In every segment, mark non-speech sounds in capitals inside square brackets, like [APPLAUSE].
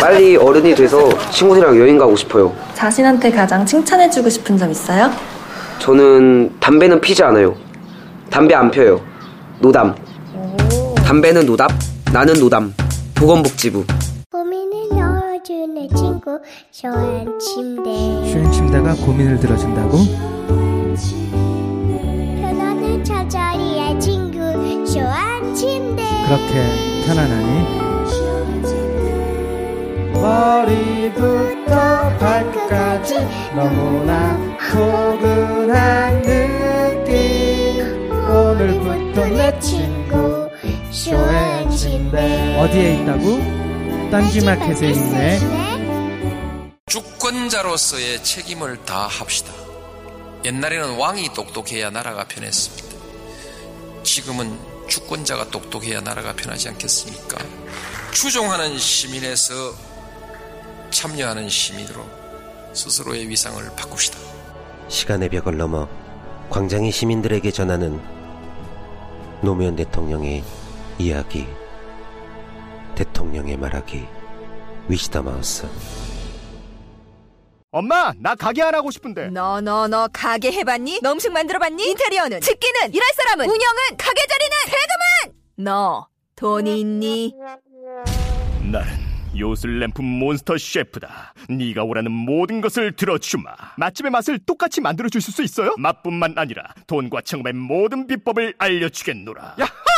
빨리 어른이 돼서 친구들이랑 여행 가고 싶어요. 자신한테 가장 칭찬해주고 싶은 점 있어요? 저는 담배는 피지 않아요. 담배 안 펴요. 노담. 담배는 노답, 나는 노담. 보건복지부. 고민을 넣어주는 친구 쇼한 침대 쉬운 침대가 고민을 들어준다고? 편안한 저자리의 친구 쇼한 침대 그렇게 편안하니? 머리부터 발끝까지 너무나 포근한 느낌 오늘부터 내 친구 침대 어디에 있다고? 딴지마켓에 있네 주권자로서의 책임을 다합시다. 옛날에는 왕이 똑똑해야 나라가 편했습니다. 지금은 주권자가 똑똑해야 나라가 편하지 않겠습니까? 추종하는 시민에서 참여하는 시민으로 스스로의 위상을 바꿉시다. 시간의 벽을 넘어 광장이 시민들에게 전하는 노무현 대통령의 이야기 대통령의 말하기 위시다 마우스 엄마, 나 가게 안 하고 싶은데. 너 너 너 가게 해봤니? 너 음식 만들어봤니? 인테리어는? 집기는? 일할 사람은? 운영은? 가게 자리는? 세금은? 너 돈이 있니? 나는 요술램프 몬스터 셰프다. 네가 원하는 모든 것을 들어주마. 맛집의 맛을 똑같이 만들어 주실 수 있어요? 맛뿐만 아니라 돈과 창업의 모든 비법을 알려주겠노라. 야하!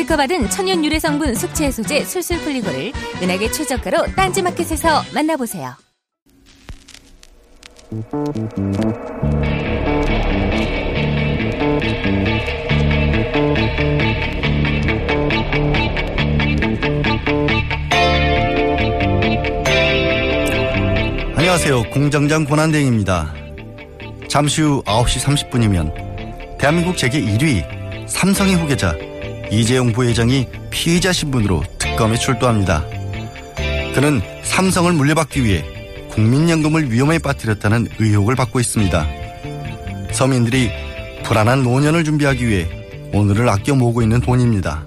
특허받은 천연 유래 성분 숙취 해소제 술술 풀리고를 은하계 최저가로 딴지마켓에서 만나보세요. 안녕하세요. 공장장 권한대행입니다. 잠시 후 9시 30분이면 대한민국 재계 1위 삼성의 후계자 이재용 부회장이 피의자 신분으로 특검에 출두합니다. 그는 삼성을 물려받기 위해 국민연금을 위험에 빠뜨렸다는 의혹을 받고 있습니다. 서민들이 불안한 노년을 준비하기 위해 오늘을 아껴 모으고 있는 돈입니다.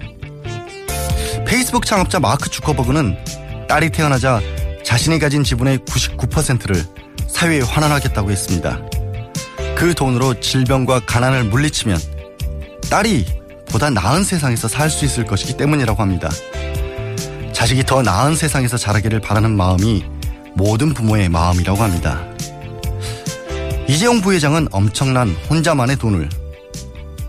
페이스북 창업자 마크 주커버그는 딸이 태어나자 자신이 가진 지분의 99%를 사회에 환원하겠다고 했습니다. 그 돈으로 질병과 가난을 물리치면 딸이 보다 나은 세상에서 살 수 있을 것이기 때문이라고 합니다. 자식이 더 나은 세상에서 자라기를 바라는 마음이 모든 부모의 마음이라고 합니다. 이재용 부회장은 엄청난 혼자만의 돈을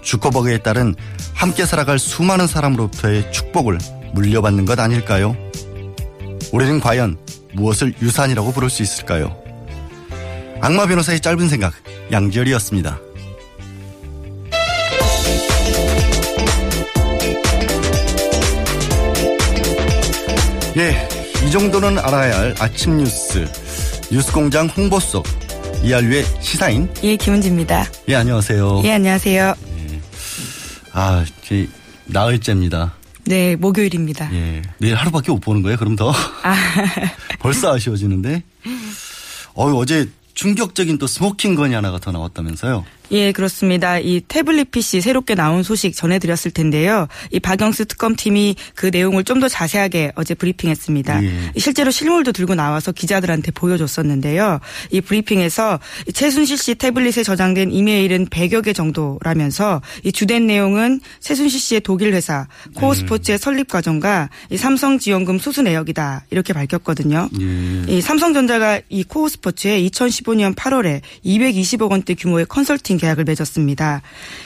주커버그에 따른 함께 살아갈 수많은 사람으로부터의 축복을 물려받는 것 아닐까요? 우리는 과연 무엇을 유산이라고 부를 수 있을까요? 악마 변호사의 짧은 생각, 양지열이었습니다. 예, 이 정도는 알아야 할 아침 뉴스. 뉴스공장 홍보속. 이한류의 시사인. 예, 김은지입니다. 예, 안녕하세요. 예, 안녕하세요. 아, 제 나흘째입니다. 네, 목요일입니다. 예. 내일 하루밖에 못 보는 거예요, 그럼 더? 아. [LAUGHS] 벌써 아쉬워지는데? 어 어제 충격적인 또 smoking gun이 하나가 더 나왔다면서요? 예, 그렇습니다. 이 태블릿 PC 새롭게 나온 소식 전해드렸을 텐데요. 이 박영수 특검팀이 그 내용을 좀 더 자세하게 어제 브리핑했습니다. 예. 실제로 실물도 들고 나와서 기자들한테 보여줬었는데요. 이 브리핑에서 이 최순실 씨 태블릿에 저장된 이메일은 100여 개 정도라면서 이 주된 내용은 최순실 씨의 독일 회사 코어스포츠의 설립 과정과 이 삼성지원금 수수 내역이다 이렇게 밝혔거든요. 예. 이 삼성전자가 이 코어스포츠에 2015년 8월에 220억 원대 규모의 컨설팅 브리핑 계약을 맺었습니다.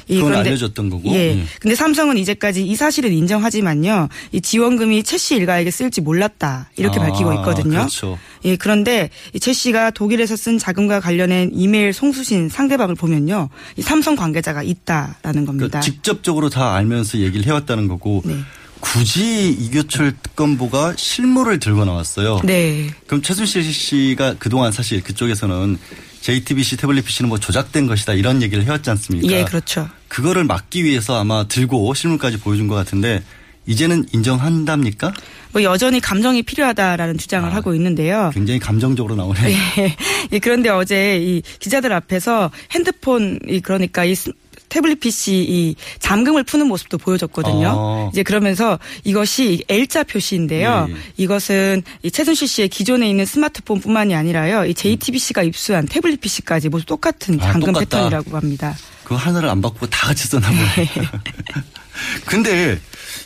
이 그건 그런데- 알려졌던 거고. 예. 예. 근데 삼성은 이제까지 이 사실을 인정하지만요. 이 지원금이 최 씨 일가에게 쓸지 몰랐다. 이렇게 아, 밝히고 있거든요. 그렇죠. 예, 그런데 이최 씨가 독일에서 쓴 자금과 관련된 이메일 송수신 상대방을 보면요. 이 삼성 관계자가 있다라는 겁니다. 그러니까 직접적으로 다 알면서 얘기를 해왔다는 거고 네. 굳이 이교철 특검보가 실무를 들고 나왔어요. 네. 그럼 최순실 씨가 그동안 사실 그쪽에서는 JTBC 태블릿 PC는 뭐 조작된 것이다 이런 얘기를 해왔지 않습니까? 예, 그렇죠. 그거를 막기 위해서 아마 들고 실물까지 보여준 것 같은데 이제는 인정한답니까? 뭐 여전히 감정이 필요하다라는 주장을 하고 있는데요. 굉장히 감정적으로 나오네. 예. [LAUGHS] 예, 그런데 어제 이 기자들 앞에서 핸드폰 이 그러니까 이 스- 태블릿 PC 이 잠금을 푸는 모습도 보여줬거든요. 아. 이제 그러면서 이것이 L자 표시인데요. 예, 예. 이것은 이 최순실 씨의 기존에 있는 스마트폰뿐만이 아니라요. 이 JTBC가 입수한 태블릿 PC까지 모두 똑같은 아, 잠금 똑같다. 패턴이라고 합니다. 그거 하나를 안 바꾸고 다 같이 썼나 보네. [LAUGHS] 근데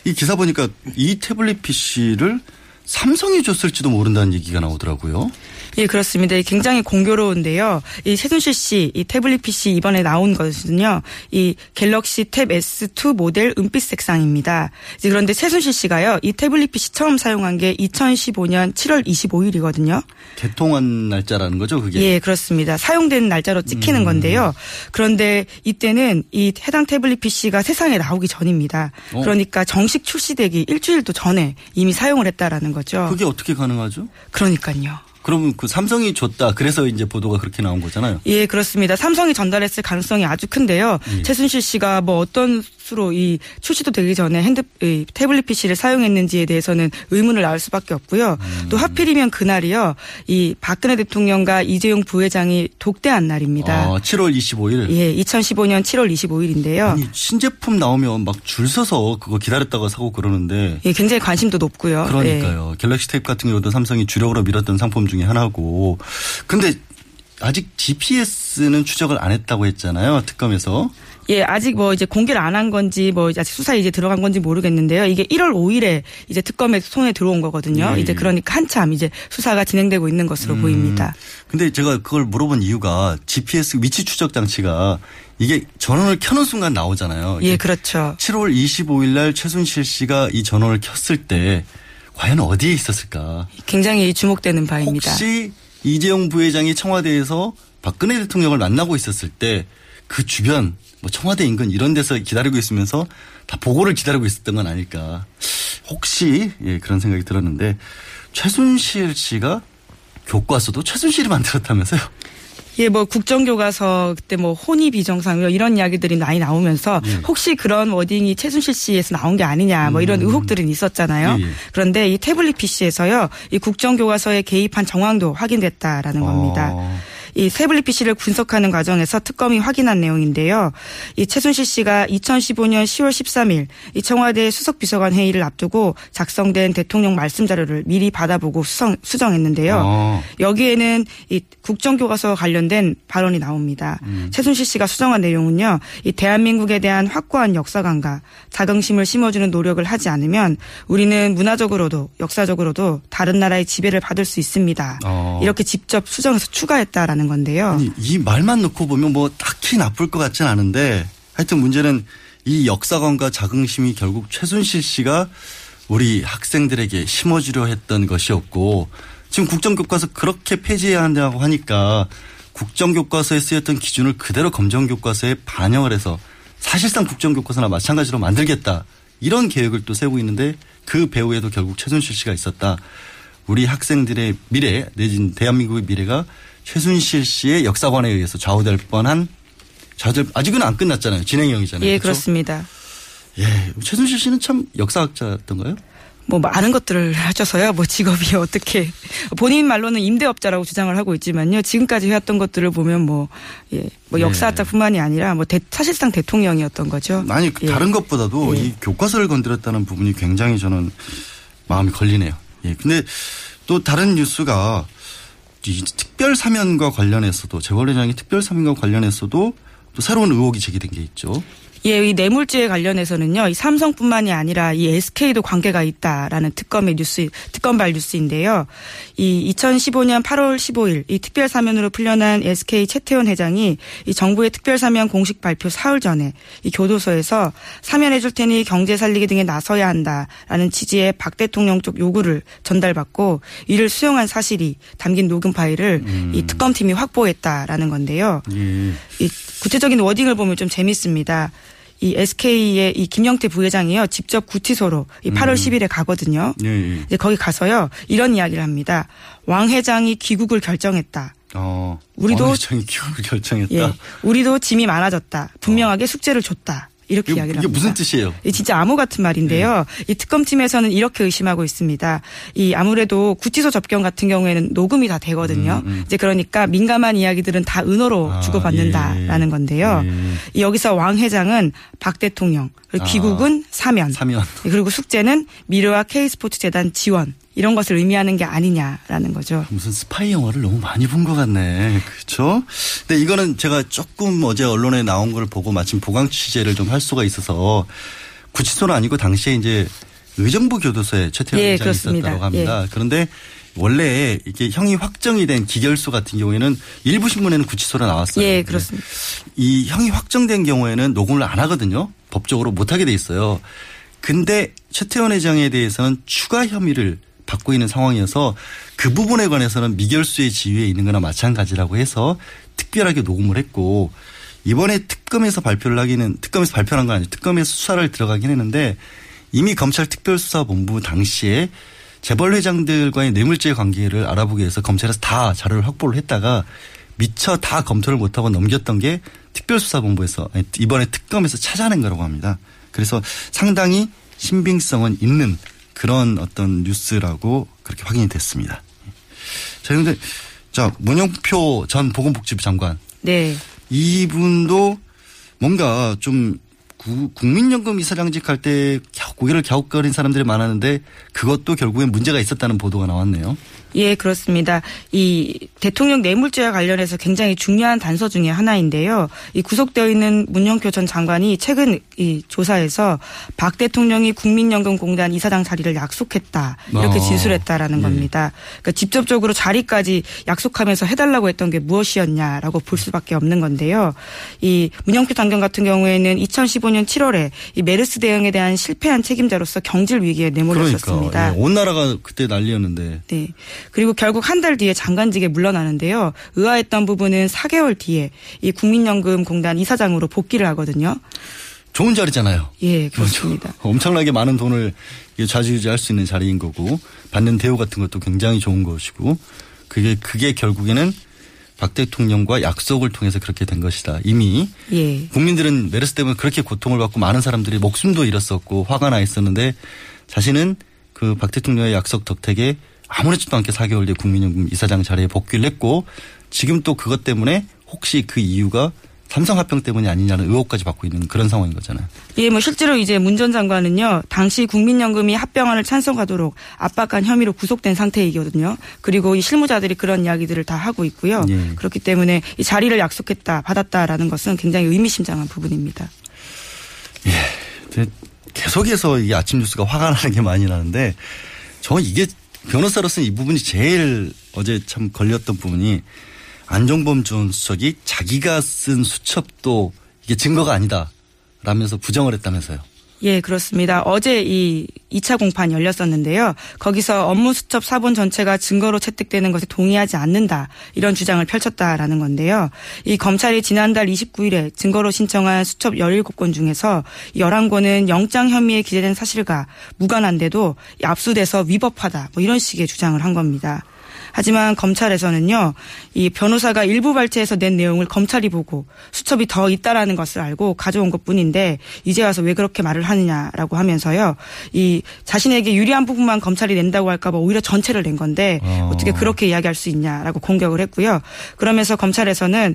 이 기사 보니까 이 태블릿 PC를 삼성이 줬을지도 모른다는 얘기가 나오더라고요. 예, 그렇습니다. 굉장히 공교로운데요. 이 최순실 씨, 이 태블릿 PC 이번에 나온 것은요, 이 갤럭시 탭 S2 모델 은빛 색상입니다. 이제 그런데 최순실 씨가요, 이 태블릿 PC 처음 사용한 게 2015년 7월 25일이거든요. 개통한 날짜라는 거죠, 그게. 예, 그렇습니다. 사용된 날짜로 찍히는 음. 건데요. 그런데 이때는 이 해당 태블릿 PC가 세상에 나오기 전입니다. 어. 그러니까 정식 출시되기 일주일도 전에 이미 사용을 했다라는 거죠. 그게 어떻게 가능하죠? 그러니까요. 그러면 그 삼성이 줬다. 그래서 이제 보도가 그렇게 나온 거잖아요. 예, 그렇습니다. 삼성이 전달했을 가능성이 아주 큰데요. 예. 최순실 씨가 뭐 어떤 수로 이 출시도 되기 전에 핸드 이 태블릿 PC를 사용했는지에 대해서는 의문을 낳을 수밖에 없고요. 음. 또 하필이면 그날이요. 이 박근혜 대통령과 이재용 부회장이 독대한 날입니다. 아, 7월 25일. 예, 2015년 7월 25일인데요. 아니, 신제품 나오면 막 줄 서서 그거 기다렸다가 사고 그러는데. 예, 굉장히 관심도 높고요. 예. 그러니까요. 갤럭시 탭 같은 경우도 삼성이 주력으로 밀었던 상품 중에 하나고. 근데 아직 GPS는 추적을 안 했다고 했잖아요. 특검에서. 예, 아직 뭐 이제 공개를 안 한 건지 뭐 아직 수사에 이제 들어간 건지 모르겠는데요. 이게 1월 5일에 이제 특검에 손에 들어온 거거든요. 예, 이제 예. 그러니까 한참 이제 수사가 진행되고 있는 것으로 보입니다. 근데 제가 그걸 물어본 이유가 GPS 위치 추적 장치가 이게 전원을 켜는 순간 나오잖아요. 예, 그렇죠. 7월 25일 날 최순실 씨가 이 전원을 켰을 때 과연 어디에 있었을까? 굉장히 주목되는 바입니다. 혹시 이재용 부회장이 청와대에서 박근혜 대통령을 만나고 있었을 때 그 주변 뭐 청와대 인근 이런 데서 기다리고 있으면서 다 보고를 기다리고 있었던 건 아닐까. 혹시 예, 그런 생각이 들었는데 최순실 씨가 교과서도 최순실이 만들었다면서요? 예, 뭐 국정교과서 그때 뭐 혼이 비정상 뭐 이런 이야기들이 많이 나오면서 예. 혹시 그런 워딩이 최순실 씨에서 나온 게 아니냐 뭐 이런 의혹들은 있었잖아요. 음. 예, 예. 그런데 이 태블릿 PC에서요, 이 국정교과서에 개입한 정황도 확인됐다라는 겁니다. 어. 이 태블릿 PC를 분석하는 과정에서 특검이 확인한 내용인데요. 이 최순실 씨가 2015년 10월 13일 이 청와대 수석 비서관 회의를 앞두고 작성된 대통령 말씀 자료를 미리 받아보고 수성, 수정했는데요. 어. 여기에는 이 국정교과서 관련된 발언이 나옵니다. 음. 최순실 씨가 수정한 내용은요. 이 대한민국에 대한 확고한 역사관과 자긍심을 심어주는 노력을 하지 않으면 우리는 문화적으로도 역사적으로도 다른 나라의 지배를 받을 수 있습니다. 어. 이렇게 직접 수정해서 추가했다라는 건데요. 아니, 이 말만 놓고 보면 뭐 딱히 나쁠 것 같진 않은데 하여튼 문제는 이 역사관과 자긍심이 결국 최순실 씨가 우리 학생들에게 심어주려 했던 것이었고 지금 국정교과서 그렇게 폐지해야 한다고 하니까 국정교과서에 쓰였던 기준을 그대로 검정교과서에 반영을 해서 사실상 국정교과서나 마찬가지로 만들겠다 이런 계획을 또 세우고 있는데 그 배후에도 결국 최순실 씨가 있었다. 우리 학생들의 미래 내진 대한민국의 미래가 최순실 씨의 역사관에 의해서 좌우될 뻔한 좌우될 아직은 안 끝났잖아요. 진행형이잖아요. 예, 그렇죠? 그렇습니다. 예, 최순실 씨는 참 역사학자였던가요? 뭐 많은 것들을 [LAUGHS] 하셔서요. 뭐 직업이 어떻게 본인 말로는 임대업자라고 주장을 하고 있지만요. 지금까지 해왔던 것들을 보면 뭐 예, 뭐 네. 역사학자뿐만이 아니라 뭐 대- 사실상 대통령이었던 거죠. 아니 그 예. 다른 것보다도 이 교과서를 건드렸다는 부분이 굉장히 저는 마음이 걸리네요. 예. 근데 또 다른 뉴스가 이 특별 사면과 관련해서도 재벌 회장이 특별 사면과 관련해서도 또 새로운 의혹이 제기된 게 있죠. 예, 이 뇌물죄에 관련해서는요, 이 삼성뿐만이 아니라 이 SK도 관계가 있다라는 특검의 뉴스, 특검발 뉴스인데요. 이 2015년 8월 15일 이 특별 사면으로 풀려난 SK 최태원 회장이 이 정부의 특별 사면 공식 발표 사흘 전에 이 교도소에서 사면해 줄 테니 경제 살리기 등에 나서야 한다라는 취지의 박 대통령 쪽 요구를 전달받고 이를 수용한 사실이 담긴 녹음 파일을 이 특검팀이 확보했다라는 건데요. 예. 이 구체적인 워딩을 보면 좀 재밌습니다. 이 SK의 이 김영태 부회장이요 직접 구치소로 이 8월 음. 10일에 가거든요. 예, 예. 이제 거기 가서요 이런 이야기를 합니다. 왕 회장이 귀국을 결정했다. 어. 우리도- 어느 회장이 기록을 결정했다. 예, 우리도 짐이 많아졌다. 분명하게 숙제를 줬다. 이렇게 이게, 이야기를 이게 합니다. 무슨 뜻이에요? 이 진짜 암호 같은 말인데요. 네. 이 특검팀에서는 이렇게 의심하고 있습니다. 이 아무래도 구치소 접견 같은 경우에는 녹음이 다 되거든요. 음, 이제 그러니까 민감한 이야기들은 다 은어로 아, 주고받는다라는 예. 건데요. 이 여기서 왕 회장은 박 대통령, 그리고 아. 귀국은 사면, 사면. 그리고 숙제는 미르와 K스포츠 재단 지원 이런 것을 의미하는 게 아니냐라는 거죠. 무슨 스파이 영화를 너무 많이 본 것 같네. 그렇죠? 근데 이거는 제가 조금 어제 언론에 나온 걸 보고 마침 보강 취재를 좀 할 수가 있어서 구치소는 아니고 당시에 이제 의정부 교도소에 최태원 예, 회장이 그렇습니다. 있었다고 합니다. 예. 그런데 원래 이게 형이 확정이 된 기결소 같은 경우에는 일부 신문에는 구치소로 나왔어요. 예, 그렇습니다. 이 형이 확정된 경우에는 녹음을 안 하거든요. 법적으로 못 하게 돼 있어요. 근데 최태원 회장에 대해서는 추가 혐의를 받고 있는 상황이어서 그 부분에 관해서는 미결수의 지위에 있는 거나 마찬가지라고 해서 특별하게 녹음을 했고 이번에 특검에서 발표를 하기는 특검에서 발표한 건 아니죠. 특검에서 수사를 들어가긴 했는데 이미 검찰 특별수사본부 당시에 재벌 회장들과의 뇌물죄 관계를 알아보기 위해서 검찰에서 다 자료를 확보를 했다가 미처 다 검토를 못하고 넘겼던 게 특별수사본부에서 이번에 특검에서 찾아낸 거라고 합니다. 그래서 상당히 신빙성은 있는 그런 어떤 뉴스라고 그렇게 확인이 됐습니다. 자, 그런데 자, 문영표 전 보건복지부 장관 네. 이분도 뭔가 좀 구- 국민연금 이사장직 할 때 고개를 갸웃거린 사람들이 많았는데 그것도 결국엔 문제가 있었다는 보도가 나왔네요. 예, 그렇습니다. 이 대통령 뇌물죄와 관련해서 굉장히 중요한 단서 중에 하나인데요. 이 구속되어 있는 문영표 전 장관이 최근 이 조사에서 박 대통령이 국민연금공단 이사장 자리를 약속했다 이렇게 어. 진술했다라는 예. 겁니다. 그러니까 직접적으로 자리까지 약속하면서 해달라고 했던 게 무엇이었냐라고 볼 수밖에 없는 건데요. 이 문영표 장관 같은 경우에는 2015년 7월에 이 메르스 대응에 대한 실패한 책임자로서 경질 위기에 내몰렸었습니다. 그러니까 예, 온 나라가 그때 난리였는데 네. 그리고 결국 한 달 뒤에 장관직에 물러나는데요. 의아했던 부분은 4개월 뒤에 이 국민연금공단 이사장으로 복귀를 하거든요. 좋은 자리잖아요. 예, 그렇습니다. 엄청나게 많은 돈을 좌지우지할 수 있는 자리인 거고 받는 대우 같은 것도 굉장히 좋은 것이고 그게 그게 결국에는 박 대통령과 약속을 통해서 그렇게 된 것이다. 이미 예. 국민들은 메르스 때문에 그렇게 고통을 받고 많은 사람들이 목숨도 잃었었고 화가 나 있었는데 자신은 그 박 대통령의 약속 덕택에 아무렇지도 않게 4개월 뒤에 국민연금 이사장 자리에 복귀를 했고 지금 또 그것 때문에 혹시 그 이유가 삼성 합병 때문이 아니냐는 의혹까지 받고 있는 그런 상황인 거잖아요. 예, 뭐 실제로 이제 문 전 장관은요, 당시 국민연금이 합병안을 찬성하도록 압박한 혐의로 구속된 상태이거든요. 그리고 이 실무자들이 그런 이야기들을 다 하고 있고요. 예. 그렇기 때문에 이 자리를 약속했다, 받았다라는 것은 굉장히 의미심장한 부분입니다. 근데 계속해서 이 아침 뉴스가 화가 나는 게 많이 나는데 저 이게 변호사로서는 이 부분이 제일 어제 참 걸렸던 부분이 안종범 전 수석이 자기가 쓴 수첩도 이게 증거가 아니다 라면서 부정을 했다면서요. 예, 그렇습니다. 어제 이 2차 공판 열렸었는데요. 거기서 업무 수첩 사본 전체가 증거로 채택되는 것에 동의하지 않는다. 이런 주장을 펼쳤다라는 건데요. 이 검찰이 지난달 29일에 증거로 신청한 수첩 17건 중에서 11건은 영장 혐의에 기재된 사실과 무관한데도 이 압수돼서 위법하다. 뭐 이런 식의 주장을 한 겁니다. 하지만 검찰에서는요, 이 변호사가 일부 발췌해서 낸 내용을 검찰이 보고 수첩이 더 있다라는 것을 알고 가져온 것 뿐인데 이제 와서 왜 그렇게 말을 하느냐라고 하면서요, 이 자신에게 유리한 부분만 검찰이 낸다고 할까봐 오히려 전체를 낸 건데 어. 어떻게 그렇게 이야기할 수 있냐라고 공격을 했고요. 그러면서 검찰에서는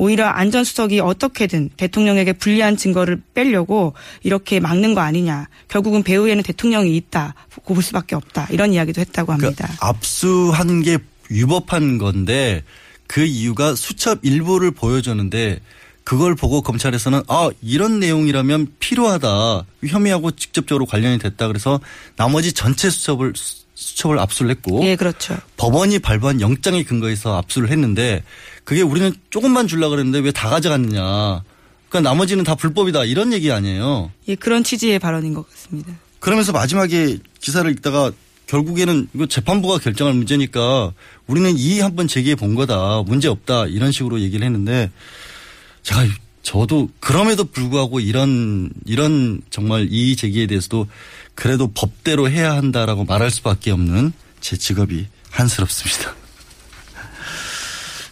오히려 안전수석이 어떻게든 대통령에게 불리한 증거를 빼려고 이렇게 막는 거 아니냐. 결국은 배후에는 대통령이 있다. 볼 수밖에 없다. 이런 이야기도 했다고 합니다. 그러니까 압수한 게 위법한 건데 그 이유가 수첩 일부를 보여줬는데 그걸 보고 검찰에서는 아 이런 내용이라면 필요하다 혐의하고 직접적으로 관련이 됐다 그래서 나머지 전체 수첩을 수첩을 압수를 했고 예, 그렇죠. 법원이 발부한 영장에 근거해서 압수를 했는데 그게 우리는 조금만 줄라 그랬는데 왜 다 가져갔느냐. 그러니까 나머지는 다 불법이다 이런 얘기 아니에요. 예, 그런 취지의 발언인 것 같습니다. 그러면서 마지막에 기사를 읽다가 결국에는 이거 재판부가 결정할 문제니까 우리는 이의 한번 제기해 본 거다. 문제 없다. 이런 식으로 얘기를 했는데 제가 저도 그럼에도 불구하고 이런 이런 정말 이의 제기에 대해서도 그래도 법대로 해야 한다라고 말할 수밖에 없는 제 직업이 한스럽습니다.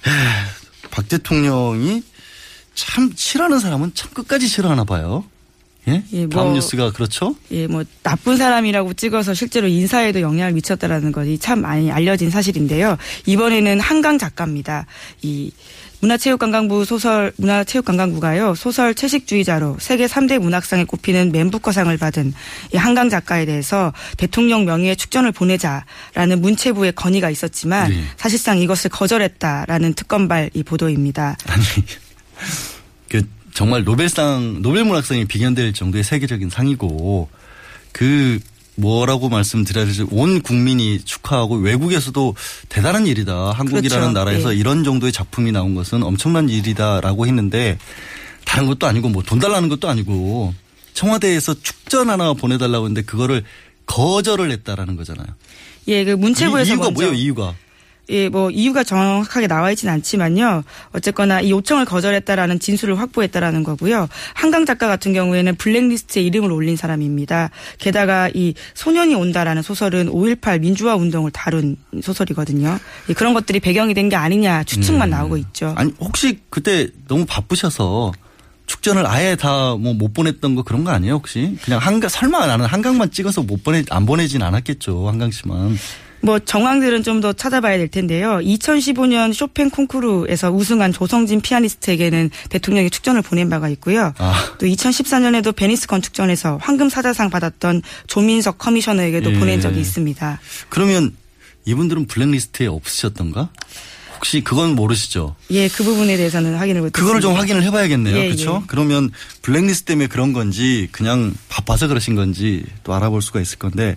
에휴, [LAUGHS] 박 대통령이 참 싫어하는 사람은 참 끝까지 싫어하나 봐요. 예? 예, 뭐- 다음 뉴스가 그렇죠? 예, 뭐 나쁜 사람이라고 찍어서 실제로 인사에도 영향을 미쳤다라는 것이 참 많이 알려진 사실인데요. 이번에는 한강 작가입니다. 이 문화체육관광부 소설 문화체육관광부가요 소설 채식주의자로 세계 3대 문학상에 꼽히는 맨부커상을 받은 이 한강 작가에 대해서 대통령 명의의 축전을 보내자라는 문체부의 건의가 있었지만 네. 사실상 이것을 거절했다라는 특검발 이 보도입니다. 그 정말 노벨상 노벨문학상이 비견될 정도의 세계적인 상이고 그 뭐라고 말씀드려야 되지 온 국민이 축하하고 외국에서도 대단한 일이다 한국이라는 그렇죠. 나라에서 예. 이런 정도의 작품이 나온 것은 엄청난 일이다라고 했는데 다른 것도 아니고 뭐 돈 달라는 것도 아니고 청와대에서 축전 하나 보내달라고 했는데 그거를 거절을 했다라는 거잖아요. 예, 그 문체부에서 이, 이유가 먼저 뭐예요 이유가? 예, 뭐 이유가 정확하게 나와 있지는 않지만요. 어쨌거나 이 요청을 거절했다라는 진술을 확보했다라는 거고요. 한강 작가 같은 경우에는 블랙리스트에 이름을 올린 사람입니다. 게다가 이 소년이 온다라는 소설은 5.18 민주화 운동을 다룬 소설이거든요. 예, 그런 것들이 배경이 된 게 아니냐 추측만 음. 나오고 있죠. 아니 혹시 그때 너무 바쁘셔서 축전을 아예 다 뭐 못 보냈던 거 그런 거 아니에요 혹시? 그냥 한강 설마 나는 한강만 찍어서 못 보내 안 보내진 않았겠죠 한강 씨만. 뭐 정황들은 좀 더 찾아봐야 될 텐데요. 2015년 쇼팽 콩쿠르에서 우승한 조성진 피아니스트에게는 대통령이 축전을 보낸 바가 있고요. 아. 또 2014년에도 베니스 건축전에서 황금 사자상 받았던 조민석 커미셔너에게도 예. 보낸 적이 있습니다. 그러면 이분들은 블랙리스트에 없으셨던가? 혹시 그건 모르시죠? 예, 그 부분에 대해서는 확인을 못했습니다. 그거를 좀 확인을 해봐야겠네요. 예, 그렇죠? 예. 그러면 블랙리스트 때문에 그런 건지 그냥 바빠서 그러신 건지 또 알아볼 수가 있을 건데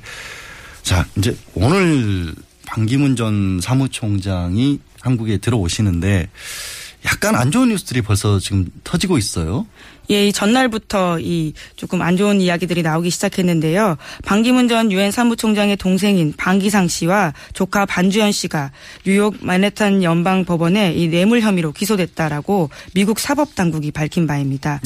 자 이제 오늘 반기문 전 사무총장이 한국에 들어오시는데 약간 안 좋은 뉴스들이 벌써 지금 터지고 있어요. 예, 이 전날부터 이 조금 안 좋은 이야기들이 나오기 시작했는데요. 반기문 전 유엔 사무총장의 동생인 방기상 씨와 조카 반주현 씨가 뉴욕 만해탄 연방 법원에 이 뇌물 혐의로 기소됐다라고 미국 사법 당국이 밝힌 바입니다.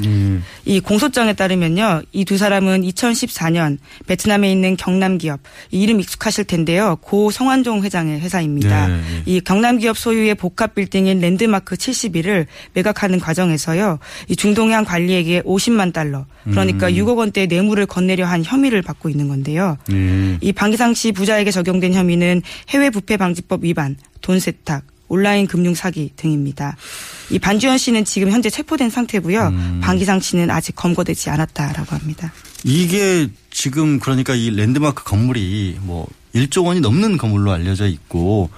이 공소장에 따르면요. 이 두 사람은 2014년 베트남에 있는 경남 기업 이 이름 익숙하실 텐데요. 고 성환종 회장의 회사입니다. 네. 이 경남 기업 소유의 복합 빌딩인 랜드마크 71을 매각하는 과정에서요. 이 중동의 한 관리에게 50만 달러 그러니까 음. 6억 원대 뇌물을 건네려 한 혐의를 받고 있는 건데요. 네. 이 방기상 씨 부자에게 적용된 혐의는 해외 부패 방지법 위반, 돈 세탁, 온라인 금융 사기 등입니다. 이 반주현 씨는 지금 현재 체포된 상태고요. 음. 방기상 씨는 아직 검거되지 않았다라고 합니다. 이게 지금 그러니까 이 랜드마크 건물이 뭐 1조 원이 넘는 건물로 알려져 있고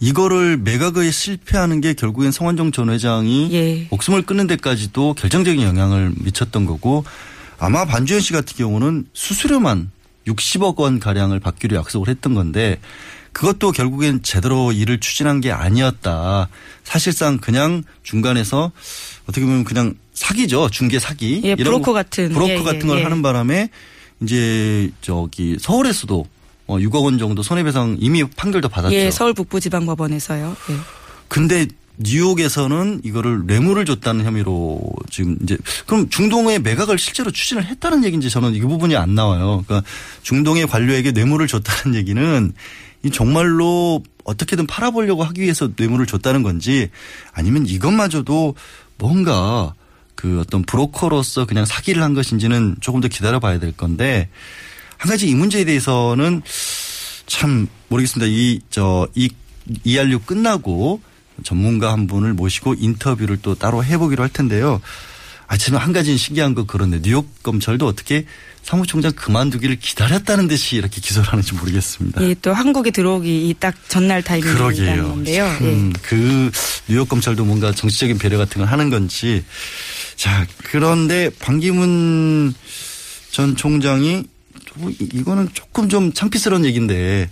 이거를 매각에 실패하는 게 결국엔 성환종 전 회장이 예. 목숨을 끊는 데까지도 결정적인 영향을 미쳤던 거고 아마 반주현 씨 같은 경우는 수수료만 60억 원 가량을 받기로 약속을 했던 건데 그것도 결국엔 제대로 일을 추진한 게 아니었다. 사실상 그냥 중간에서 어떻게 보면 그냥 사기죠. 중개 사기. 예, 브로커 거- 같은. 브로커 예, 예, 같은 걸 예. 하는 바람에 이제 저기 서울에서도 어 6억 원 정도 손해배상 이미 판결도 받았죠. 예, 서울 북부지방법원에서요. 예. 근데 뉴욕에서는 이거를 뇌물을 줬다는 혐의로 지금 이제 그럼 중동의 매각을 실제로 추진을 했다는 얘기인지 저는 이 부분이 안 나와요. 그러니까 중동의 관료에게 뇌물을 줬다는 얘기는 이 정말로 어떻게든 팔아보려고 하기 위해서 뇌물을 줬다는 건지 아니면 이것마저도 뭔가 그 어떤 브로커로서 그냥 사기를 한 것인지는 조금 더 기다려 봐야 될 건데 한 가지 이 문제에 대해서는 참 모르겠습니다. 이, 저, 이, 이알류 끝나고 전문가 한 분을 모시고 인터뷰를 또 따로 해보기로 할 텐데요. 아, 지금 한 가지 신기한 거 그런데 뉴욕 검찰도 어떻게 사무총장 그만두기를 기다렸다는 듯이 이렇게 기소를 하는지 모르겠습니다. 예, 또 한국에 들어오기 이딱 전날 그러게요. 건데요. 예. 음, 그 뉴욕 검찰도 뭔가 정치적인 배려 같은 걸 하는 건지. 자, 그런데 반기문 전 총장이 뭐 이- 이거는 조금 좀 창피스러운 얘기인데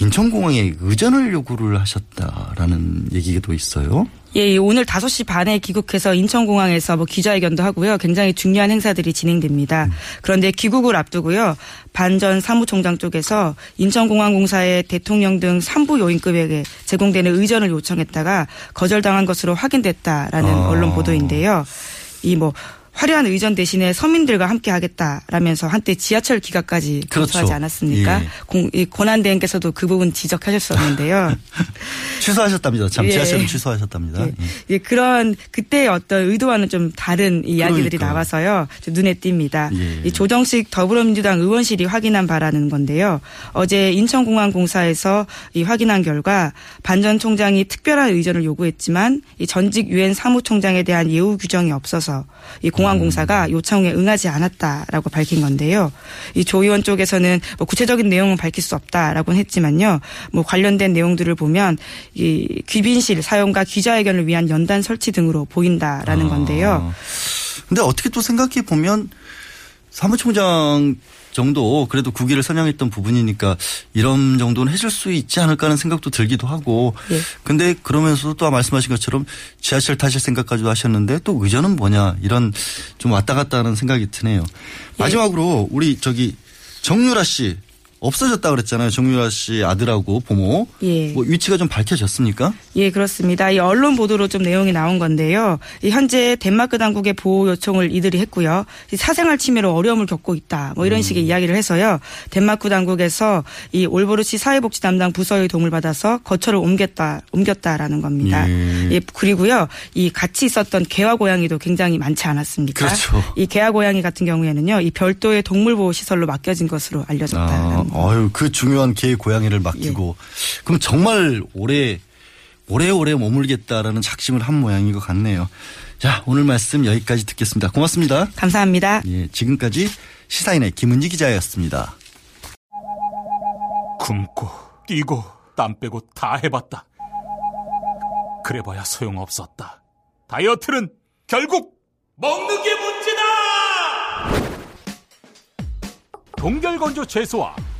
인천공항에 의전을 요구를 하셨다라는 얘기도 있어요. 예, 예, 오늘 5시 반에 귀국해서 인천공항에서 뭐 기자회견도 하고요. 굉장히 중요한 행사들이 진행됩니다. 그런데 귀국을 앞두고요. 반전 사무총장 쪽에서 인천공항공사의 대통령 등 산부 요인급에게 제공되는 의전을 요청했다가 거절당한 것으로 확인됐다라는 아. 언론 보도인데요. 이뭐 화려한 의전 대신에 서민들과 함께 하겠다라면서 한때 지하철 기가까지 그렇죠. 검토하지 않았습니까? 예. 공, 이 권한대행께서도 그 부분 지적하셨었는데요. [LAUGHS] 취소하셨답니다. 참 예. 지하철은 취소하셨답니다. 예. 예, 그런 그때의 어떤 의도와는 좀 다른 이야기들이 그러니까요. 나와서요. 좀 눈에 띕니다. 예. 이 조정식 더불어민주당 의원실이 확인한 바라는 건데요. 어제 인천공항공사에서 이 확인한 결과 반 전 총장이 특별한 의전을 요구했지만 이 전직 유엔 사무총장에 대한 예우 규정이 없어서 이 공 항공사가 요청에 응하지 않았다라고 밝힌 건데요. 이 조 의원 쪽에서는 뭐 구체적인 내용은 밝힐 수 없다라고는 했지만요. 뭐 관련된 내용들을 보면 이 귀빈실 사용과 기자회견을 위한 연단 설치 등으로 보인다라는 건데요. 근데 어떻게 또 생각해 보면 사무총장 정도 그래도 국위를 선양했던 부분이니까 이런 정도는 해줄 수 있지 않을까 하는 생각도 들기도 하고. 예. 근데 그러면서도 또 말씀하신 것처럼 지하철 타실 생각까지도 하셨는데 또 의전은 뭐냐 이런 좀 왔다 갔다 하는 생각이 드네요. 마지막으로 우리 저기 정유라 씨 없어졌다 그랬잖아요. 정유라 씨 아들하고 부모. 예. 뭐 위치가 좀 밝혀졌습니까? 예, 그렇습니다. 이 언론 보도로 좀 내용이 나온 건데요. 이 현재 덴마크 당국의 보호 요청을 이들이 했고요. 이 사생활 침해로 어려움을 겪고 있다. 뭐 이런 식의 이야기를 해서요. 덴마크 당국에서 이 올보르시 사회복지 담당 부서의 도움을 받아서 거처를 옮겼다, 옮겼다라는 겁니다. 예. 예, 그리고요. 이 같이 있었던 개와 고양이도 굉장히 많지 않았습니까? 그렇죠. 이 개와 고양이 같은 경우에는요. 이 별도의 동물 보호 시설로 맡겨진 것으로 알려졌다. 아, 아유, 그 중요한 개 고양이를 맡기고. 그럼 정말 오래, 오래오래 머물겠다라는 작심을 한 모양인 것 같네요. 자, 오늘 말씀 여기까지 듣겠습니다. 고맙습니다. 감사합니다. 예, 지금까지 시사인의 김은지 기자였습니다. 굶고 뛰고 땀 빼고 다 해봤다. 그래봐야 소용없었다. 다이어트는 결국 먹는 게 문제다! 동결건조 채소와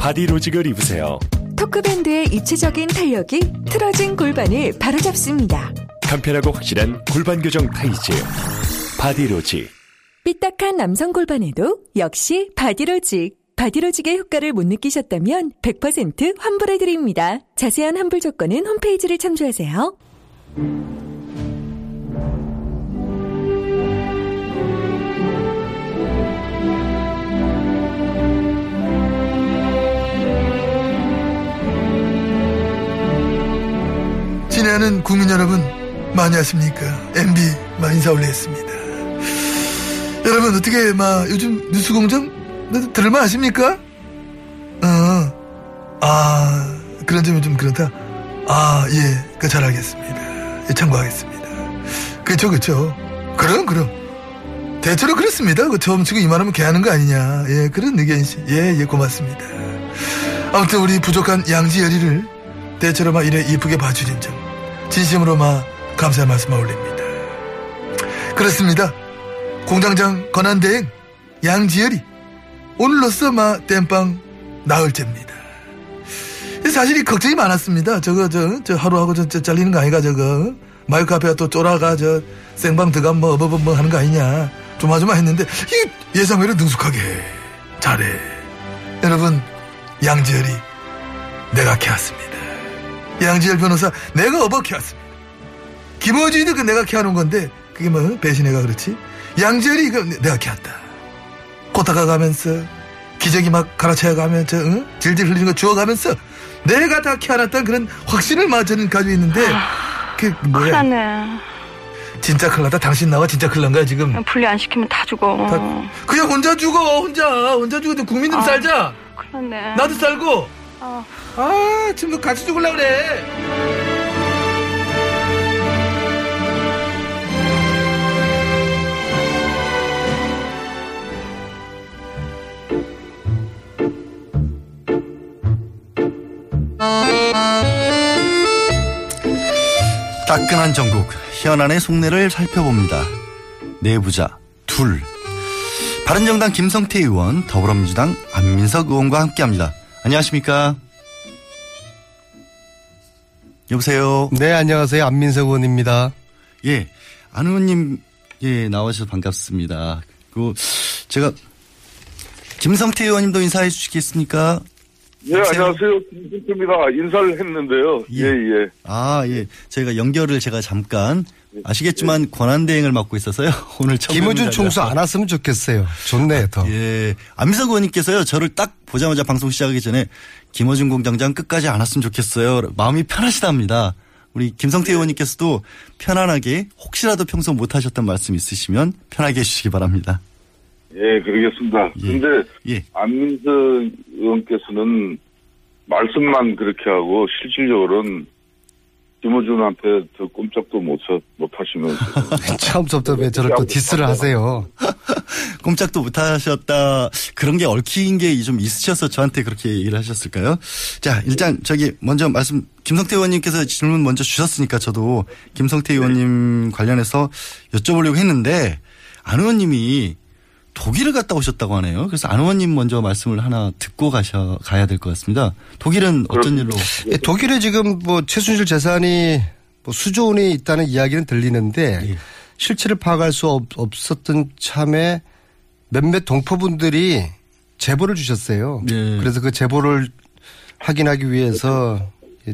바디로직을 입으세요. 토크밴드의 입체적인 탄력이 틀어진 골반을 바로잡습니다. 간편하고 확실한 골반 교정 타이즈. 바디로직. 삐딱한 남성 골반에도 역시 바디로직. 바디로직의 효과를 못 느끼셨다면 100% 환불해드립니다. 자세한 환불 조건은 홈페이지를 참조하세요. 친애하는 국민 여러분 많이 하십니까? MB 마 인사 올리겠습니다. 여러분 어떻게 막 요즘 뉴스공장 들을만 하십니까? 어, 아 그런 점이 좀 그렇다. 아 예, 그 잘 알겠습니다. 예, 참고하겠습니다. 그쵸 그쵸. 그럼 그럼. 대체로 그렇습니다. 그 처음 치고 이만하면 개하는 거 아니냐. 예, 그런 의견이시. 예, 예, 고맙습니다. 아무튼 우리 부족한 양지열이를 대체로 막 이래 이쁘게 봐주신 점 진심으로 막 감사의 말씀 올립니다. 그렇습니다. 공장장 권한대행 양지열이 오늘로써 막 땜빵 나흘째입니다. 사실 이 걱정이 많았습니다. 저거 저, 저 하루하고 저, 저 잘리는 거 아이가 저거 마이크 앞에가 또 쫄아가 저 생방 들어가 뭐 어버버 뭐 하는 거 아니냐 조마조마 했는데 이 예상외로 능숙하게 잘해. 여러분 양지열이 내가 캐왔습니다. 양지열 변호사 내가 어버 캐왔습니다. 김어준이도 그 내가 캐하는 건데 그게 뭐 배신해가 그렇지 양지열이 이거 내가 캐왔다. 코타가 가면서 기저귀 막 갈아차야 가면서 응? 질질 흘리는 거 주워가면서 내가 다 캐안았다는 그런 확신을 마 저는 가지고 있는데 그 뭐야 큰일났네. 진짜 큰일 났다 당신 나와 진짜 큰일 난 거야 지금 분리 안 시키면 다 죽어. 그냥 혼자 죽어 혼자 혼자 죽어도 국민 좀 아. 살자 큰일 났네. 나도 살고 아. 아 지금 너 같이 죽을라 그래 따끈한 전국 현안의 속내를 살펴봅니다. 내부자 둘 바른정당 김성태 의원 더불어민주당 안민석 의원과 함께합니다. 안녕하십니까? 여보세요. 네, 안녕하세요. 안민석 의원입니다. 예, 안 의원님 예 나와주셔서 반갑습니다. 그 제가 김성태 의원님도 인사해 주시겠습니까? 네, 안녕하세요. 김승태입니다. 인사를 했는데요. 예, 예. 아, 예. 저희가 연결을 제가 잠깐 아시겠지만 권한 대행을 맡고 있어서요. [LAUGHS] 오늘 처음 김어준 뵙는 총수. 안 왔으면 좋겠어요. 좋네, 더. 예. 안민석 의원님께서요. 저를 딱 보자마자 방송 시작하기 전에 김어준 공장장 끝까지 안 왔으면 좋겠어요. 마음이 편하시답니다. 우리 김성태 의원님께서도 편안하게 혹시라도 평소 못 하셨던 말씀 있으시면 편하게 해주시기 바랍니다. 예, 그러겠습니다. 근데 예. 안민석 의원께서는 말씀만 그렇게 하고 실질적으로는 김호준 한테 더 꼼짝도 못, 하- 못 하시면서 [LAUGHS] 처음부터 왜 저를 또 디스를 하세요? [LAUGHS] 꼼짝도 못 하셨다. 그런 게 얽힌 게 좀 있으셔서 저한테 그렇게 얘기를 하셨을까요? 자, 일단 저기 먼저 말씀, 김성태 의원님께서 질문 먼저 주셨으니까 저도 김성태 의원님 관련해서 여쭤보려고 했는데 안 의원님이 독일을 갔다 오셨다고 하네요. 그래서 안 의원님 먼저 말씀을 하나 듣고 가셔, 가야 될 것 같습니다. 독일은 어쩐 일로? 예, 독일에 지금 뭐 최순실 재산이 뭐 수조 원이 있다는 이야기는 들리는데 예. 실체를 파악할 수 없, 없었던 참에 몇몇 동포분들이 제보를 주셨어요. 예. 그래서 그 제보를 확인하기 위해서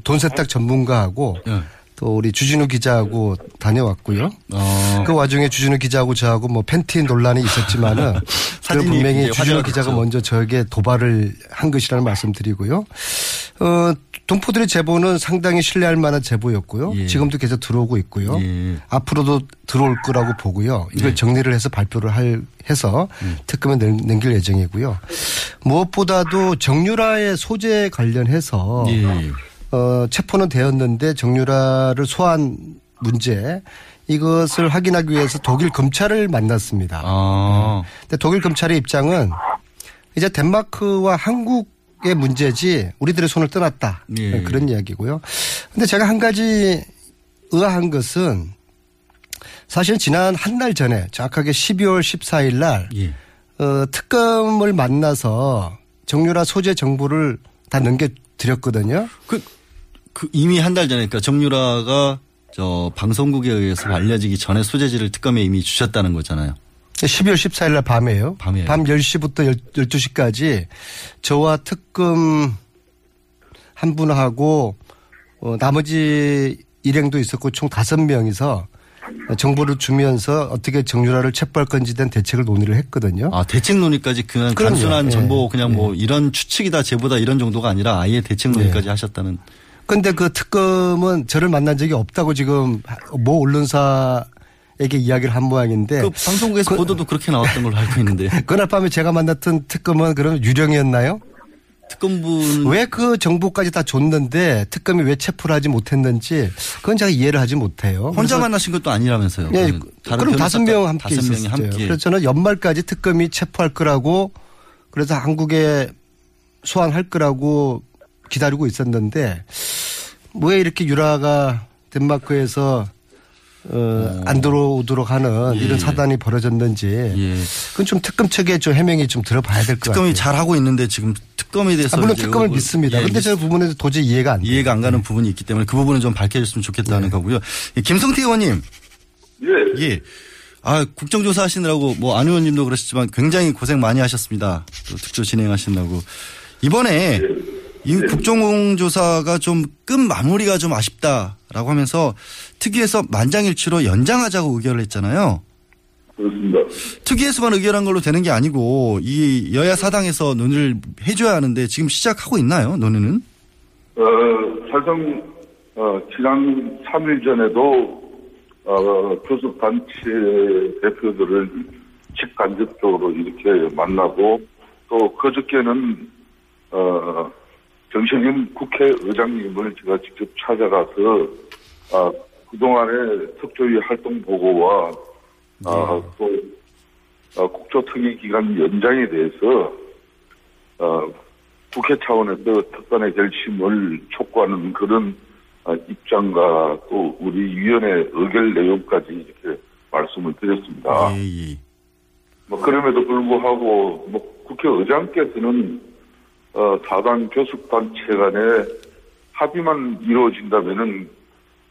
돈 세탁 전문가하고 예. 또 우리 주진우 기자하고 다녀왔고요. 어. 그 와중에 주진우 기자하고 저하고 뭐 팬티 논란이 있었지만은 [LAUGHS] 그 분명히 주진우 기자가. 먼저 저에게 도발을 한 것이라는 말씀드리고요. 어, 동포들의 제보는 상당히 신뢰할 만한 제보였고요. 예. 지금도 계속 들어오고 있고요. 예. 앞으로도 들어올 거라고 보고요. 이걸 네. 정리를 해서 발표를 할 해서 음. 특검에 넘길 예정이고요. 무엇보다도 정유라의 소재 관련해서 예. 어, 체포는 되었는데 정유라를 소환 문제 이것을 확인하기 위해서 독일 검찰을 만났습니다. 아. 근데 독일 검찰의 입장은 이제 덴마크와 한국의 문제지 우리들의 손을 떠났다. 예. 그런 이야기고요. 근데 제가 한 가지 의아한 것은 사실 지난 한 달 전에 정확하게 12월 14일 날 예. 어, 특검을 만나서 정유라 소재 정보를 다 넘겨드렸거든요. 그, 그 이미 한 달 전에 그러니까 정유라가 저 방송국에 의해서 알려지기 전에 소재지를 특검에 이미 주셨다는 거잖아요. 12월 14일 날 밤에요. 밤이에요. 밤 10시부터 12시까지 저와 특검 한 분하고 어, 나머지 일행도 있었고 총 다섯 명이서 정보를 주면서 어떻게 정유라를 체포할 건지 된 대책을 논의를 했거든요. 아 대책 논의까지 그냥 그럼요. 단순한 예. 정보 그냥 뭐 이런 추측이다 제보다 이런 정도가 아니라 아예 대책 논의까지 하셨다는. 근데 그 특검은 저를 만난 적이 없다고 지금 모 언론사에게 이야기를 한 모양인데 그 방송국에서 보도도 그렇게 나왔던 걸로 알고 있는데. [LAUGHS] 그날 밤에 제가 만났던 특검은 그럼 유령이었나요? 특검분 왜 그 정보까지 다 줬는데 특검이 왜 체포를 하지 못했는지 그건 제가 이해를 하지 못해요. 혼자 만나신 것도 아니라면서요. 예, 그 다른 그럼 다섯 명 함께 있었어요. 함께. 그래서 저는 연말까지 특검이 체포할 거라고 그래서 한국에 소환할 거라고 기다리고 있었는데 왜 이렇게 유라가 덴마크에서 어, 안 들어오도록 하는 예. 이런 사단이 벌어졌는지 그건 좀 특검 측에 좀 해명이 좀 들어봐야 될 것 같아요. 특검이 잘 하고 있는데 지금 특검에 대해서 아, 물론 특검을 의혹을- 믿습니다. 예, 근데 저 부분에서 도저히 이해가 안. 이해가 안 가는 부분이 있기 때문에 그 부분은 좀 밝혀졌으면 좋겠다는 거고요. 예, 김성태 의원님. 예. 예. 아, 국정조사 하시느라고 뭐 안 의원님도 그러셨지만 굉장히 고생 많이 하셨습니다. 또 특조 진행하신다고. 이번에 이 국정조사가 좀 끝 마무리가 좀 아쉽다라고 하면서 특위에서 만장일치로 연장하자고 의결을 했잖아요. 그렇습니다. 특위에서만 의결한 걸로 되는 게 아니고 이 여야 사당에서 논의를 해줘야 하는데 지금 시작하고 있나요? 논의는? 어, 사실상, 어, 지난 3일 전에도, 어, 교섭단체 대표들을 직간접적으로 이렇게 만나고, 또 그저께는, 어, 정신임 국회의장님을 제가 직접 찾아가서, 아, 그동안의 특조위 활동 보고와, 아, 또, 어, 국조특위 기간 연장에 대해서, 어, 국회 차원에서 특단의 결심을 촉구하는 그런 어, 입장과 또 우리 위원회 의결 내용까지 이렇게 말씀을 드렸습니다. 뭐 그럼에도 불구하고 뭐 국회의장께서는 어, 사당 교섭단체 간에 합의만 이루어진다면은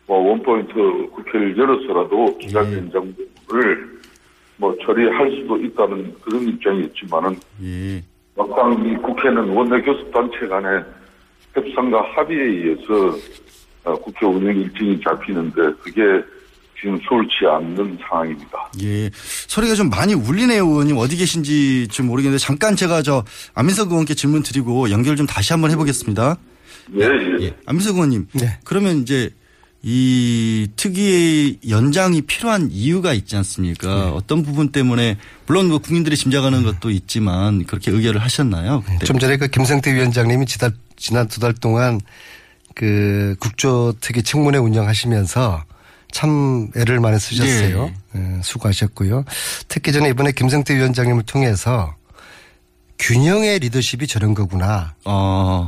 뭐 원포인트 국회를 열어서라도 기간 연장을 뭐 처리할 수도 있다는 그런 입장이었지만은 막상 이 국회는 원내 교섭단체 간의 협상과 합의에 의해서 어, 국회 운영 일정이 잡히는데 그게 지금 수월치 않는 상황입니다. 예. 소리가 좀 많이 울리네요, 의원님. 어디 계신지 좀 모르겠는데 잠깐 제가 저 안민석 의원께 질문 드리고 연결 좀 다시 한번 해보겠습니다. 예, 예. 안민석 의원님. 그러면 이제 이 특위의 연장이 필요한 이유가 있지 않습니까? 어떤 부분 때문에 물론 뭐 국민들이 짐작하는 것도 있지만 그렇게 의결을 하셨나요? 그때? 좀 전에 그 김성태 위원장님이 지난, 지난 두달 동안 그 국조 특위 청문회 운영하시면서 참 애를 많이 쓰셨어요. 예, 수고하셨고요. 특히 저는 이번에 김성태 위원장님을 통해서 균형의 리더십이 저런 거구나.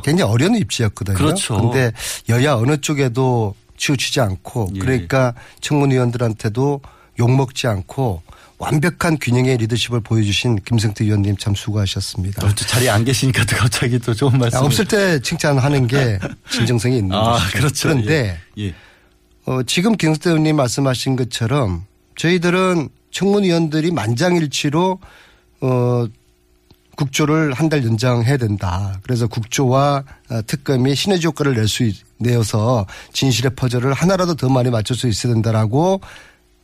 굉장히 어려운 입지였거든요. 그렇죠. 근데 여야 어느 쪽에도 치우치지 않고 예. 그러니까 청문위원들한테도 욕먹지 않고 완벽한 균형의 리더십을 보여주신 김성태 위원님 참 수고하셨습니다. 또 자리에 안 계시니까 또 갑자기 또 좋은 말씀. 아, 없을 때 칭찬하는 게 [LAUGHS] 진정성이 있는 아, 거죠. 그렇죠. 그런데 예. 예. 어, 지금 김성태 의원님 말씀하신 것처럼 저희들은 청문위원들이 만장일치로 어, 국조를 한 달 연장해야 된다. 그래서 국조와 어, 특검이 시너지 효과를 낼 수 내어서 진실의 퍼즐을 하나라도 더 많이 맞출 수 있어야 된다라고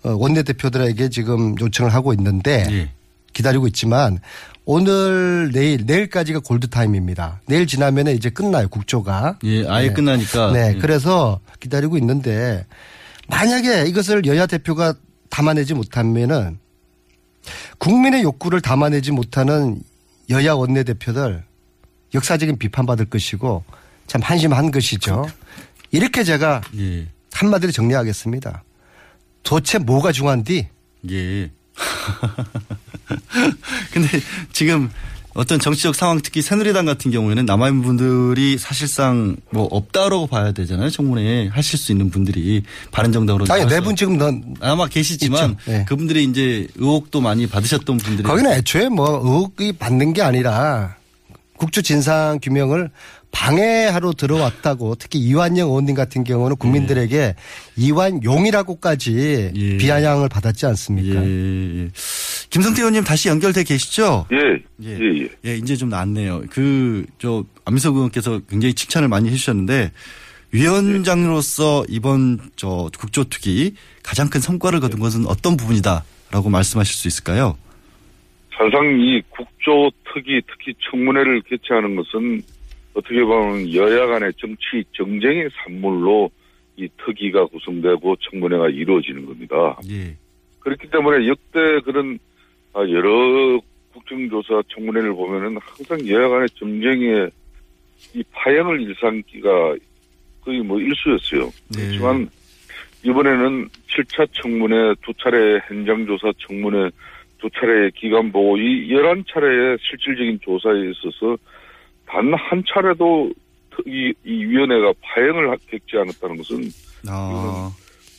어, 원내대표들에게 지금 요청을 하고 있는데 예. 기다리고 있지만 오늘 내일 내일까지가 골드 타임입니다. 내일 지나면 이제 끝나요 국조가. 예, 아예 네. 끝나니까. 네, 예. 그래서 기다리고 있는데 만약에 이것을 여야 대표가 담아내지 못하면은 국민의 욕구를 담아내지 못하는 여야 원내 대표들 역사적인 비판받을 것이고 참 한심한 것이죠. 이렇게 제가 예. 한마디로 정리하겠습니다. 도대체 뭐가 중요한디? 예. [LAUGHS] 근데 지금 어떤 정치적 상황 특히 새누리당 같은 경우에는 남아있는 분들이 사실상 뭐 없다라고 봐야 되잖아요. 청문회 하실 수 있는 분들이 바른정당으로. 아니. 네 분 지금 넌 아마 계시지만. 네. 그분들이 이제 의혹도 많이 받으셨던 분들이. 거기는 애초에 뭐 의혹이 받는 게 아니라 국주 진상 규명을 방해하러 들어왔다고 특히 이완영 의원님 같은 경우는 국민들에게 이완용이라고까지 비아냥을 받았지 않습니까? 예, 예. 김성태 의원님 다시 연결돼 계시죠? 예, 예, 예, 예. 이제 좀 낫네요. 그, 저, 안민석 의원께서 굉장히 칭찬을 많이 해주셨는데, 위원장으로서 이번 저 국조특위 가장 큰 성과를 거둔 것은 어떤 부분이다라고 말씀하실 수 있을까요? 사실상 이 국조특위 특히 청문회를 개최하는 것은 어떻게 보면 여야 간의 정치 정쟁의 산물로 이 특위가 구성되고 청문회가 이루어지는 겁니다. 예. 그렇기 때문에 역대 그런 아, 여러 국정조사 청문회를 보면은 항상 여야 간의 정쟁의 이 파행을 일삼기가 거의 뭐 일수였어요. 그렇지만 이번에는 7차 청문회, 두 차례 현장조사 청문회, 두 차례 기간 보고 이 11차례의 실질적인 조사에 있어서 단 한 차례도 이, 이 위원회가 파행을 겪지 않았다는 것은 아,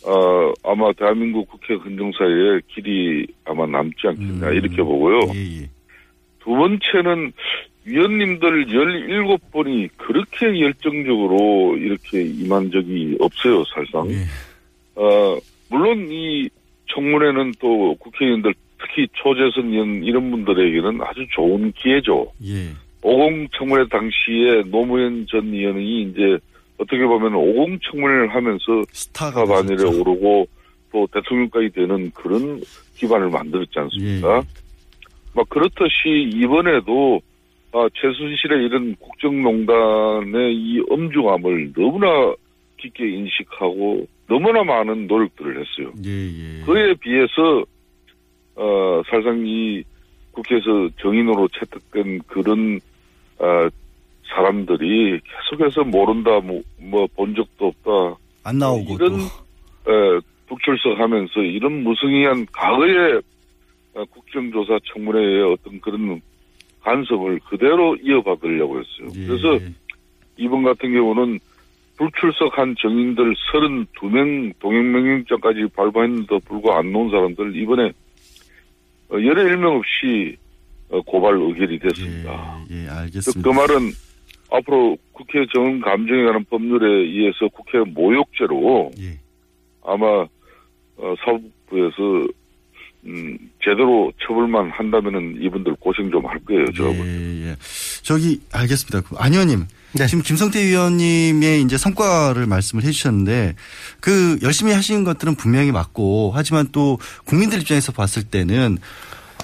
어, 아마 대한민국 국회 헌정사에 길이 아마 남지 않겠나 음. 이렇게 보고요. 예, 두 번째는 위원님들 17분이 그렇게 열정적으로 이렇게 임한 적이 없어요, 사실상. 어, 물론 이 청문회는 또 국회의원들 특히 초재선 의원 이런 분들에게는 아주 좋은 기회죠. 예. 50 청문회 당시에 노무현 전 의원이 이제 어떻게 보면 50 청문회를 하면서 스타 반열에 오르고 또 대통령까지 되는 그런 기반을 만들었지 않습니까? 막 그렇듯이 이번에도 아, 최순실의 이런 국정농단의 이 엄중함을 너무나 깊게 인식하고 너무나 많은 노력들을 했어요. 그에 비해서 어, 사실상 이 국회에서 정인으로 채택된 그런 어, 사람들이 계속해서 모른다, 뭐본 적도 없다. 안 나오고 이런 에, 북출석 하면서 이런 무성의한 과거의 어, 국정조사 청문회의 어떤 그런 간섭을 그대로 이어받으려고 했어요. 그래서 이번 같은 경우는 불출석한 정인들 32명 동행명령장까지 발부했는데도 불구하고 안 놓은 사람들 이번에 어, 열의 일명 없이 어, 고발 의결이 됐습니다. 예, 그, 알겠습니다. 그 말은 앞으로 국회 정은 감정에 관한 법률에 의해서 국회 모욕죄로 예. 아마 어, 사법부에서 음, 제대로 처벌만 한다면은 이분들 고생 좀 할 거예요. 저 예, 예. 저기 알겠습니다. 그안 의원님. 지금 김성태 의원님의 이제 성과를 말씀을 해주셨는데 그 열심히 하시는 것들은 분명히 맞고 하지만 또 국민들 입장에서 봤을 때는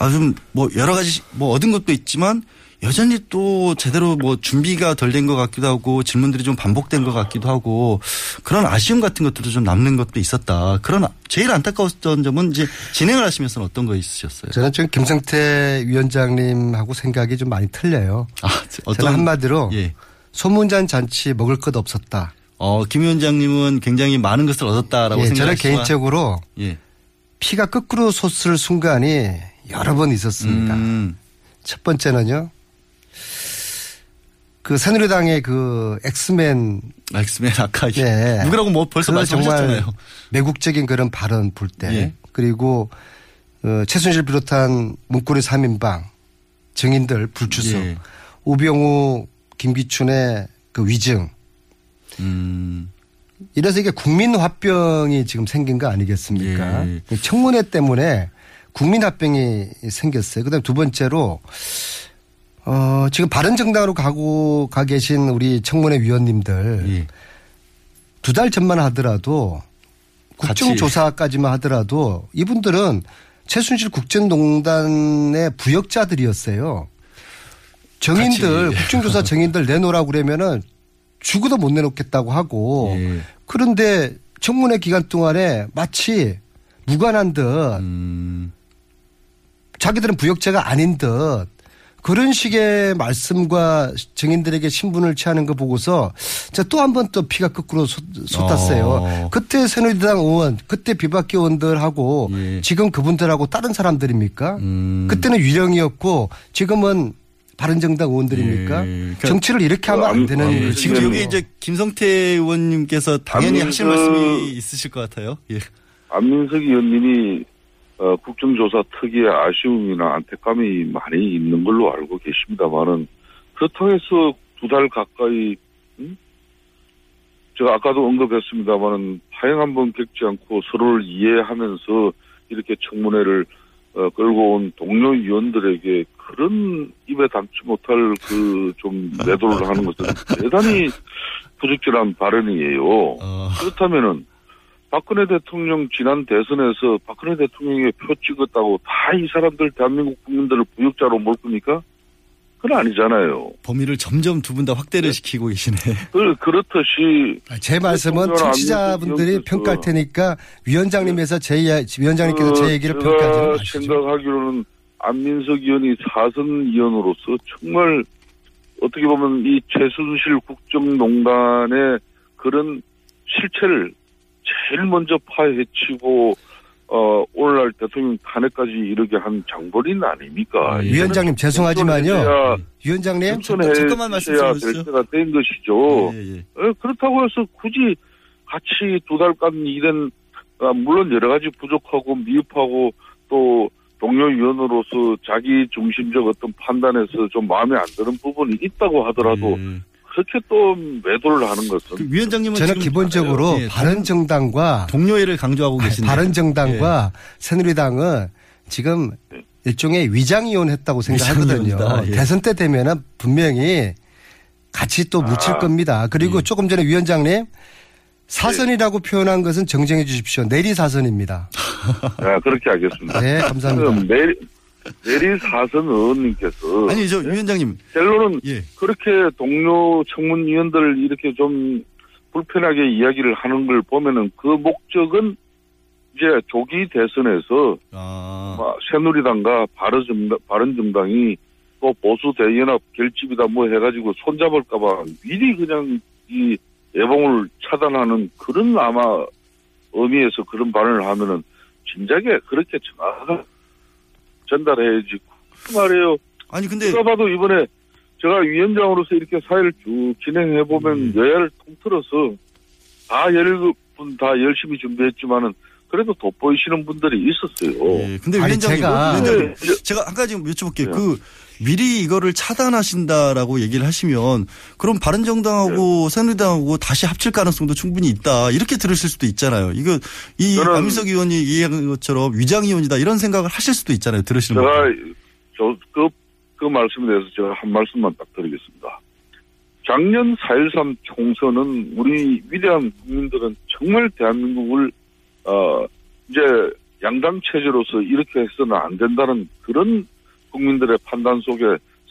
아좀 뭐 여러 가지 뭐 얻은 것도 있지만 여전히 또 제대로 뭐 준비가 덜 된 것 같기도 하고 질문들이 좀 반복된 것 같기도 하고 그런 아쉬움 같은 것들도 좀 남는 것도 있었다. 그런 제일 안타까웠던 점은 이제 진행을 하시면서는 어떤 거 있으셨어요? 저는 지금 김성태 위원장님하고 생각이 좀 많이 틀려요. 아, 저는 한마디로 예. 소문잔 잔치 먹을 것 없었다. 어, 김 위원장님은 굉장히 많은 것을 얻었다라고 예, 저는 생각하시지만 개인적으로 예. 피가 거꾸로 솟을 순간이 여러 번 있었습니다. 음. 첫 번째는요. 그 새누리당의 그 엑스맨 엑스맨 아까 예. 누구라고 뭐 벌써 그 말씀하셨잖아요. 정말 매국적인 그런 발언 볼때 예. 그리고 어, 최순실 비롯한 문고리 3인방 증인들 불출석 예. 우병우 김기춘의 그 위증 음. 이래서 이게 국민 화병이 지금 생긴 거 아니겠습니까? 예. 청문회 때문에 국민 화병이 생겼어요. 그다음 두 번째로 어, 지금 바른 정당으로 가고 가 계신 우리 청문회 위원님들 예. 두달 전만 하더라도 국정조사까지만 하더라도 이분들은 최순실 국정농단의 부역자들이었어요. 정인들 같이. 국정조사 정인들 내놓으라고 그러면은 죽어도 못 내놓겠다고 하고 예. 그런데 청문회 기간 동안에 마치 무관한 듯 음. 자기들은 부역자가 아닌 듯 그런 식의 말씀과 증인들에게 신분을 취하는 거 보고서 제가 또한 번 또 피가 거꾸로 솟- 솟았어요. 어. 그때 새누리당 의원, 그때 비박계 의원들하고 예. 지금 그분들하고 다른 사람들입니까? 음. 그때는 유령이었고 지금은 바른정당 의원들입니까? 그러니까 정치를 이렇게 하면 안 되는 예. 지금 여기 이제 김성태 의원님께서 당연히 하실 말씀이 있으실 것 같아요. 예. 안민석 의원님이 어, 국정조사 특유의 아쉬움이나 안타감이 많이 있는 걸로 알고 계십니다만은 그렇다고 해서 두 달 가까이 음? 제가 아까도 언급했습니다만은 파행 한 번 겪지 않고 서로를 이해하면서 이렇게 청문회를 어, 끌고 온 동료 위원들에게 그런 입에 담지 못할 그 좀 매도를 하는 것은 [LAUGHS] 대단히 부적절한 발언이에요. 그렇다면은 박근혜 대통령 지난 대선에서 박근혜 대통령의 표 찍었다고 다 이 사람들 대한민국 국민들을 부역자로 몰 겁니까? 그건 아니잖아요. 범위를 점점 두 분 다 확대를 시키고 계시네. 그, 그렇듯이 제 말씀은 청취자분들이 평가할 테니까 위원장님에서 제 이야- 위원장님께서 그제 얘기를 제가 평가하지는 마시죠. 생각하기로는 안민석 의원이 사선 의원으로서 정말 어떻게 보면 이 최순실 국정농단의 그런 실체를 제일 먼저 파헤치고 어 오늘날 대통령 탄핵까지 이르게 한 장본인 아닙니까? 아, 위원장님 죄송하지만요. 위원장님 잠깐, 잠깐만 말씀해 될 때가 된 것이죠. 어, 그렇다고 해서 굳이 같이 두 달간 일은 아, 물론 여러 가지 부족하고 미흡하고 또 동료 위원으로서 자기 중심적 어떤 판단에서 좀 마음에 안 드는 부분이 있다고 하더라도 그렇게 또 매도를 하는 것은 위원장님은 저는 기본적으로 예, 바른 정당과 동료애를 강조하고 계신데 바른 정당과 새누리당은 지금 일종의 위장이혼했다고 생각하거든요. 예. 대선 때 되면은 분명히 같이 또 묻힐 아. 겁니다. 그리고 조금 전에 위원장님 사선이라고 표현한 것은 정정해 주십시오. 내리 사선입니다. 네, 그렇게 하겠습니다. 네, 감사합니다. 그럼 내리, 내리 사선 의원님께서 아니 저 위원장님 결론은 예. 그렇게 동료 청문위원들을 이렇게 좀 불편하게 이야기를 하는 걸 보면은 그 목적은 이제 조기 대선에서 아. 막 새누리당과 바른정당, 바른정당이 또 보수 대연합 결집이다 뭐 해가지고 손잡을까봐 미리 그냥 이 예봉을 차단하는 그런 아마 의미에서 그런 발언을 하면은 진작에 그렇게 정확하게 전달해야지 그 말이에요. 아니 근데 누가 봐도 이번에 제가 위원장으로서 이렇게 사회를 쭉 진행해 보면 음. 여야를 통틀어서 다 열분 다 열심히 준비했지만은 그래도 돋보이시는 분들이 있었어요. 예, 근데 아니, 위원장님, 제가- 위원장님, 네. 제가 한 가지 여쭤볼게요. 그 미리 이거를 차단하신다라고 얘기를 하시면 그럼 바른정당하고 네. 새누리당하고 다시 합칠 가능성도 충분히 있다 이렇게 들으실 수도 있잖아요. 이거 이 안민석 의원이 얘기한 것처럼 위장이혼이다 이런 생각을 하실 수도 있잖아요. 들으시는 제가 분들. 저그 그 말씀에 대해서 제가 한 말씀만 딱 드리겠습니다. 작년 4.13 총선은 우리 위대한 국민들은 정말 대한민국을 어 이제 양당 체제로서 이렇게 해서는 안 된다는 그런 국민들의 판단 속에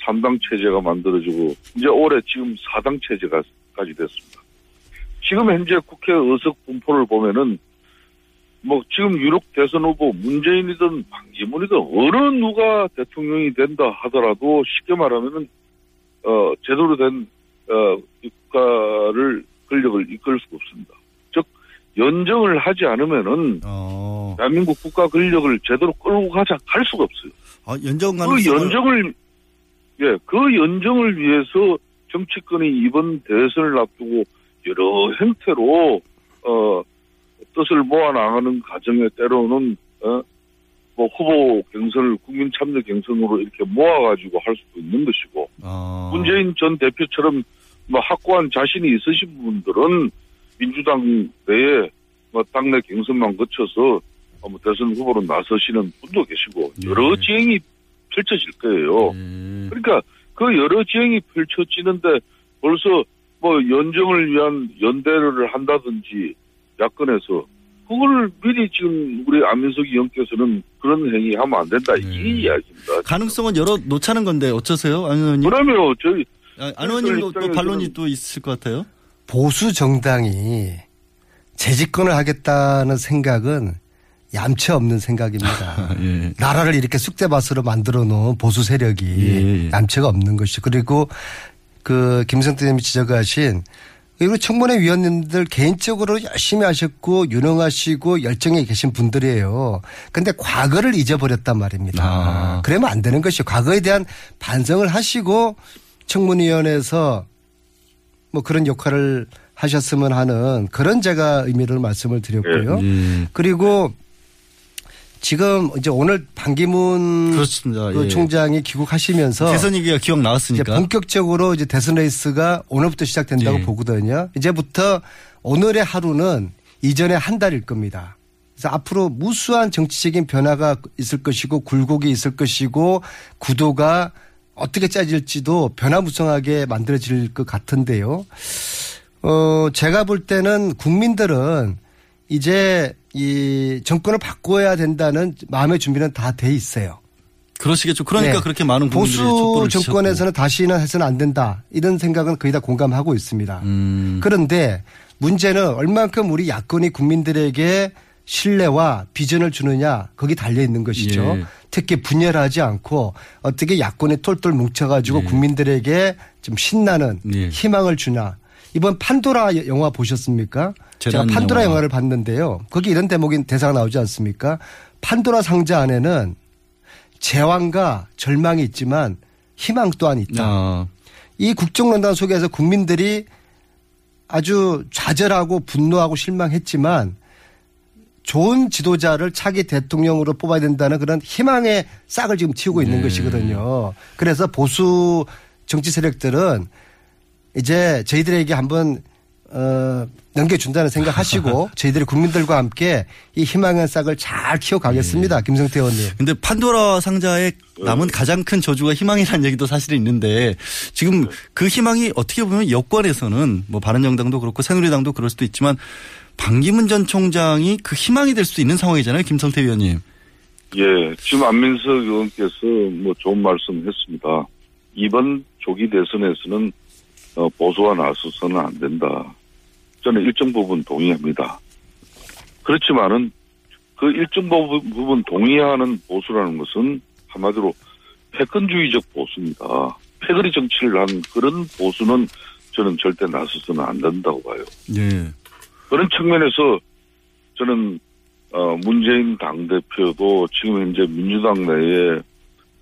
3당 체제가 만들어지고 이제 올해 지금 4당 체제가까지 됐습니다. 지금 현재 국회 의석 분포를 보면은 뭐 지금 유력 대선 후보 문재인이든 방기문이든 어느 누가 대통령이 된다 하더라도 쉽게 말하면은 어 제대로 된 어, 국가를 권력을 이끌 수가 없습니다. 즉 연정을 하지 않으면은 어. 대한민국 국가 권력을 제대로 끌고 가자 할 수가 없어요. 아, 연정 그 가능성을 연정을 예, 그 연정을 위해서 정치권이 이번 대선을 앞두고 여러 형태로 어 뜻을 모아 나가는 과정에 때로는 어, 뭐 후보 경선을 국민 참여 경선으로 이렇게 모아가지고 할 수도 있는 것이고 아. 문재인 전 대표처럼 뭐 확고한 자신이 있으신 분들은 민주당 내에 뭐 당내 경선만 거쳐서 어, 뭐 대선 후보로 나서시는 분도 계시고 여러 지형이 펼쳐질 거예요. 그러니까 그 여러 지형이 펼쳐지는데 벌써 뭐 연정을 위한 연대를 한다든지 야권에서 그걸 미리 지금 우리 안민석 의원께서는 그런 행위 하면 안 된다 이 이야기입니다. 가능성은 열어 놓자는 건데 어쩌세요, 안 의원님? 그러면 저희 아, 안 의원님도 또 반론이 또 있을 것 같아요. 보수 정당이 재집권을 하겠다는 생각은 얌체 없는 생각입니다. [LAUGHS] 예. 나라를 이렇게 쑥대밭으로 만들어 놓은 보수 세력이 예, 얌체가 없는 것이 그리고 그 김성태 님이 지적하신 그리고 청문회 위원님들 개인적으로 열심히 하셨고 유능하시고 열정에 계신 분들이에요. 근데 과거를 잊어버렸단 말입니다. 아. 그러면 안 되는 것이요. 과거에 대한 반성을 하시고 청문위원회에서 뭐 그런 역할을 하셨으면 하는 그런 제가 의미를 말씀을 드렸고요. 예. 그리고 지금 이제 오늘 반기문. 그 예. 총장이 귀국하시면서 대선 얘기가 기왕 나왔으니까. 이제 본격적으로 이제 대선 레이스가 오늘부터 시작된다고 예. 보거든요. 이제부터 오늘의 하루는 이전의 한 달일 겁니다. 그래서 앞으로 무수한 정치적인 변화가 있을 것이고 굴곡이 있을 것이고 구도가 어떻게 짜질지도 변화무성하게 만들어질 것 같은데요. 어, 제가 볼 때는 국민들은 이제 이 정권을 바꿔야 된다는 마음의 준비는 다 돼 있어요. 그러시겠죠. 그러니까 네. 그렇게 많은 보수 정권에서는 다시는 해서는 안 된다. 이런 생각은 거의 다 공감하고 있습니다. 음. 그런데 문제는 얼만큼 우리 야권이 국민들에게 신뢰와 비전을 주느냐 거기 달려 있는 것이죠. 예. 특히 분열하지 않고 어떻게 야권이 똘똘 뭉쳐가지고 국민들에게 좀 신나는 예. 희망을 주나. 이번 판도라 영화 보셨습니까? 제가 판도라 영화. 영화를 봤는데요. 거기 이런 대목인 대사가 나오지 않습니까? 판도라 상자 안에는 재앙과 절망이 있지만 희망 또한 있다. 아. 이 국정농단 속에서 국민들이 아주 좌절하고 분노하고 실망했지만 좋은 지도자를 차기 대통령으로 뽑아야 된다는 그런 희망의 싹을 지금 틔우고 있는 네. 것이거든요. 그래서 보수 정치 세력들은 이제 저희들에게 한번 어, 넘겨준다는 생각하시고 [LAUGHS] 저희들이 국민들과 함께 이 희망의 싹을 잘 키워가겠습니다. 김성태 의원님. 근데 판도라 상자에 남은 가장 큰 저주가 희망이라는 얘기도 사실은 있는데 지금 그 희망이 어떻게 보면 여권에서는 뭐 바른정당도 그렇고 새누리당도 그럴 수도 있지만 반기문 전 총장이 그 희망이 될 수 있는 상황이잖아요. 김성태 위원님. 예, 지금 안민석 의원께서 뭐 좋은 말씀 했습니다. 이번 조기 대선에서는 어, 보수와 나서서는 안 된다. 저는 일정 부분 동의합니다. 그렇지만은 그 일정 부분, 부분 동의하는 보수라는 것은 한마디로 패권주의적 보수입니다. 패거리 정치를 한 그런 보수는 저는 절대 나서서는 안 된다고 봐요. 예. 그런 측면에서 저는 어, 문재인 당 대표도 지금 현재 민주당 내에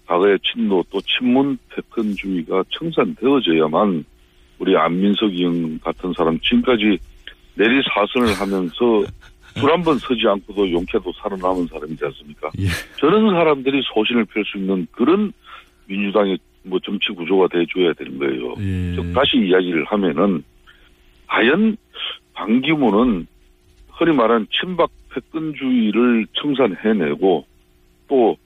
과거의 친노 또 친문 패권주의가 청산되어져야만 우리 안민석 의원 같은 사람 지금까지 내리 사선을 하면서 술한번 서지 않고도 용케도 살아남은 사람이지 않습니까? 저런 사람들이 소신을 펼 수 있는 그런 민주당의 뭐 정치 구조가 돼줘야 되는 거예요. 즉 다시 이야기를 하면은 과연 반기문은 흔히 말하는 친박 패권주의를 청산해내고 또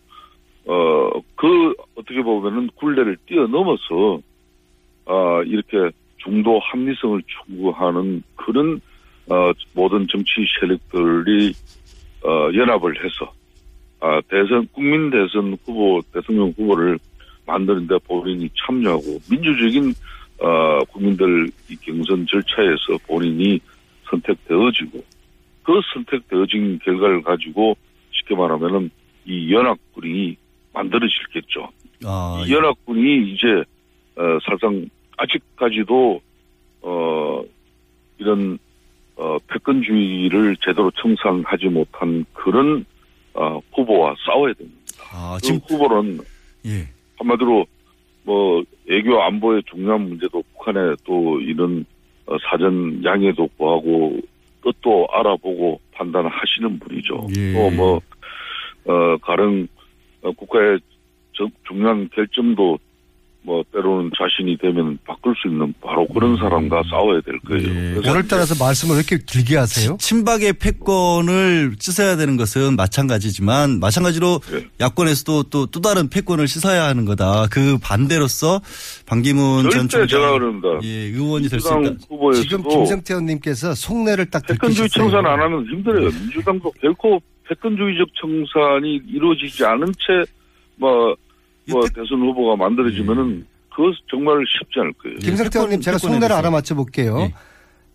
어, 그, 어떻게 보면은 굴레를 뛰어넘어서, 아, 이렇게 중도 합리성을 추구하는 그런, 어, 모든 정치 세력들이, 어, 연합을 해서, 아, 대선, 국민 대선 후보, 대통령 후보를 만드는데 본인이 참여하고, 민주적인, 어, 국민들 이 경선 절차에서 본인이 선택되어지고, 그 선택되어진 결과를 가지고 쉽게 말하면은 이 연합군이 만들어질겠죠. 아, 이 연합군이 이제 어, 사실상 아직까지도 어 이런 어 패권주의를 제대로 청산하지 못한 그런 어 후보와 싸워야 됩니다. 아, 그 후보는 예. 한마디로 뭐 외교 안보의 중요한 문제도 북한의 또 이런 어, 사전 양해도 구하고 뜻도 알아보고 판단하시는 분이죠. 예. 또뭐 어, 가령 어, 국가의 저- 중요한 결정도 뭐 때로는 자신이 되면 바꿀 수 있는 바로 그런 사람과 싸워야 될 거예요. 그래서 오늘 따라서 말씀을 왜 이렇게 길게 하세요? 친박의 패권을 씻어야 되는 것은 마찬가지지만 마찬가지로 예. 야권에서도 또 또 다른 패권을 씻어야 하는 거다. 그 반대로서 반기문 전 총장 제가 그럽니다. 예, 의원이 될 수 있다. 지금 김성태 의원님께서 속내를 딱 패권주의. 청산 안 하면 힘들어요. 민주당도 결코 패권주의적 청산이 이루어지지 않은 채, 뭐, 뭐, 대선 후보가 만들어지면은, 그것 정말 쉽지 않을 거예요. 김성태 의원님 제가 속내를. 알아맞혀 볼게요.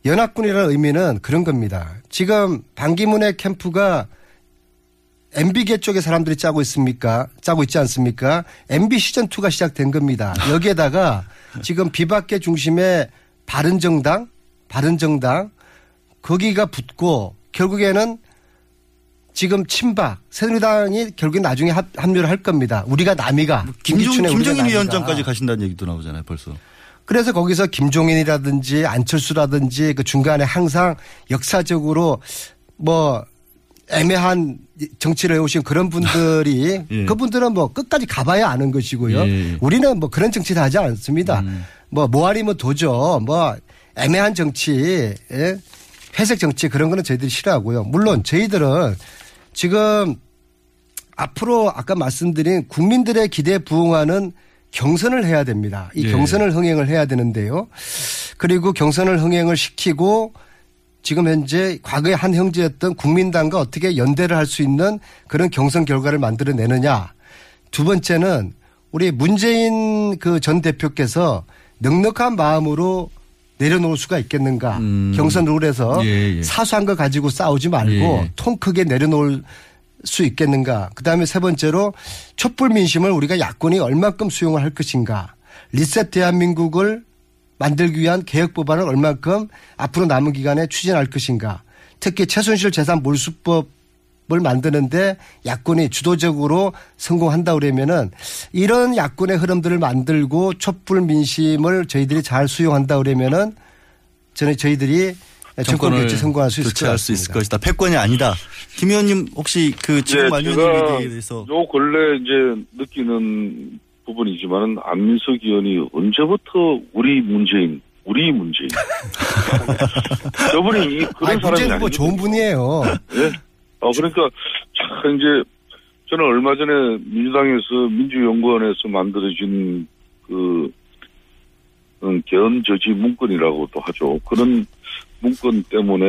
연합군이라는 의미는 그런 겁니다. 지금 반기문의 캠프가 MB계 쪽의 사람들이 짜고 있습니까? 짜고 있지 않습니까? MB 시즌 2가 시작된 겁니다. [LAUGHS] 여기에다가 지금 비박계 중심의 바른정당, 바른정당 거기가 붙고 결국에는 지금 친박 새누리당이 결국에 나중에 합, 합류를 할 겁니다. 우리가 남이가 김종, 우리가 김정인 남이가. 위원장까지 가신다는 얘기도 나오잖아요, 벌써. 그래서 거기서 김종인이라든지 안철수라든지 그 중간에 항상 역사적으로 뭐 애매한 정치를 해오신 그런 분들이 [LAUGHS] 예. 그분들은 뭐 끝까지 가봐야 아는 것이고요. 예. 우리는 뭐 그런 정치를 하지 않습니다. 뭐 뭐아니면 도죠. 뭐 애매한 정치, 예? 회색 정치 그런 거는 저희들이 싫어하고요. 물론 저희들은 지금 앞으로 아까 말씀드린 국민들의 기대에 부응하는 경선을 해야 됩니다. 이 예. 경선을 흥행을 해야 되는데요. 그리고 경선을 흥행을 시키고 지금 현재 과거의 한 형제였던 국민당과 어떻게 연대를 할 수 있는 그런 경선 결과를 만들어내느냐. 두 번째는 우리 문재인 그 전 대표께서 넉넉한 마음으로 내려놓을 수가 있겠는가. 경선 룰에서 음. 예, 예. 사소한 거 가지고 싸우지 말고 예. 통 크게 내려놓을 수 있겠는가. 그 다음에 세 번째로 촛불 민심을 우리가 야권이 얼만큼 수용을 할 것인가. 리셋 대한민국을 만들기 위한 개혁 법안을 얼만큼 앞으로 남은 기간에 추진할 것인가. 특히 최순실 재산 몰수법 을 만드는데 야권이 주도적으로 성공한다 그러면은 이런 야권의 흐름들을 만들고 촛불 민심을 저희들이 잘 수용한다 그러면은 저는 저희들이 정권 정권을 교체 성공할 수 있을 것 교체할 수 있을. 것이다. 패권이 아니다. 김 의원님 혹시 그 지금 예, 말씀 제가 얘기에 대해서 요 근래 이제 느끼는 부분이지만은 안민석 의원이 언제부터 우리 문재인, 우리 문재인. [LAUGHS] 저분이 이 그런 아니, 사람이 아니거든요. 좋은 분이에요. 예. 어, 그러니까, 참, 이제, 저는 얼마 전에 민주당에서, 민주연구원에서 만들어진 그, 음, 견저지 문건이라고도 하죠. 그런 문건 때문에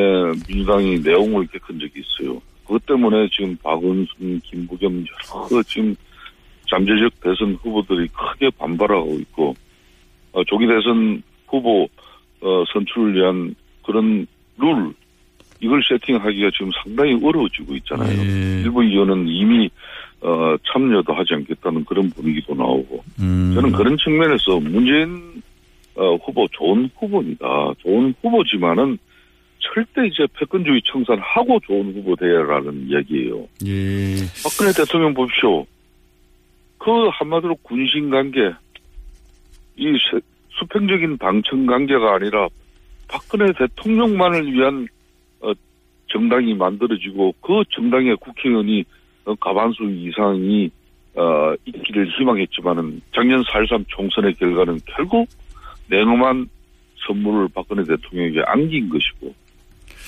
민주당이 내용을 겪은 적이 있어요. 그것 때문에 지금 박원순, 김부겸 여러 지금 잠재적 대선 후보들이 크게 반발하고 있고, 어, 조기 대선 후보, 어, 선출을 위한 그런 룰, 이걸 세팅하기가 지금 상당히 어려워지고 있잖아요. 일부 의원은 이미 어, 참여도 하지 않겠다는 그런 분위기도 나오고 음. 저는 그런 측면에서 문재인 어, 후보 좋은 후보입니다. 좋은 후보지만은 절대 이제 패권주의 청산하고 좋은 후보 되라는 이야기예요. 예. 박근혜 대통령 보십시오. 그 한마디로 군신 관계, 이 세- 수평적인 방청 관계가 아니라 박근혜 대통령만을 위한 어, 정당이 만들어지고 그 정당의 국회의원이 어, 과반수 이상이 어, 있기를 희망했지만은 작년 4.13 총선의 결과는 결국 냉엄한 선물을 박근혜 대통령에게 안긴 것이고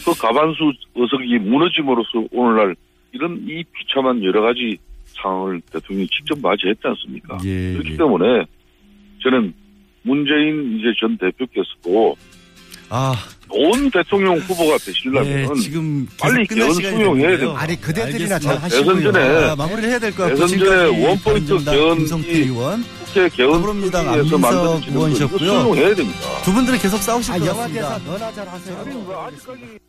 그 과반수 의석이 무너짐으로써 오늘날 이런 이 비참한 여러 가지 상황을 대통령이 직접 맞이했지 않습니까? 예, 그렇기 예. 때문에 저는 문재인 이제 전 대표께서도 아, 좋은 대통령 후보가 되시려면 네, 지금 빨리 개헌 수용해야. 됩니다. 아니, 그대들이나 잘 대선 하시고요. 전에 아, 마무리를 해야 될 것 같고 대선 전에 지금까지 원포인트 개헌 의원 국회 개헌 회의에서 안민석 의원이셨고요. 수용해야 됩니다. 두 분들은 계속 싸우실 아, 것 영화 같습니다. 대사 너나 잘 하세요. 아직까지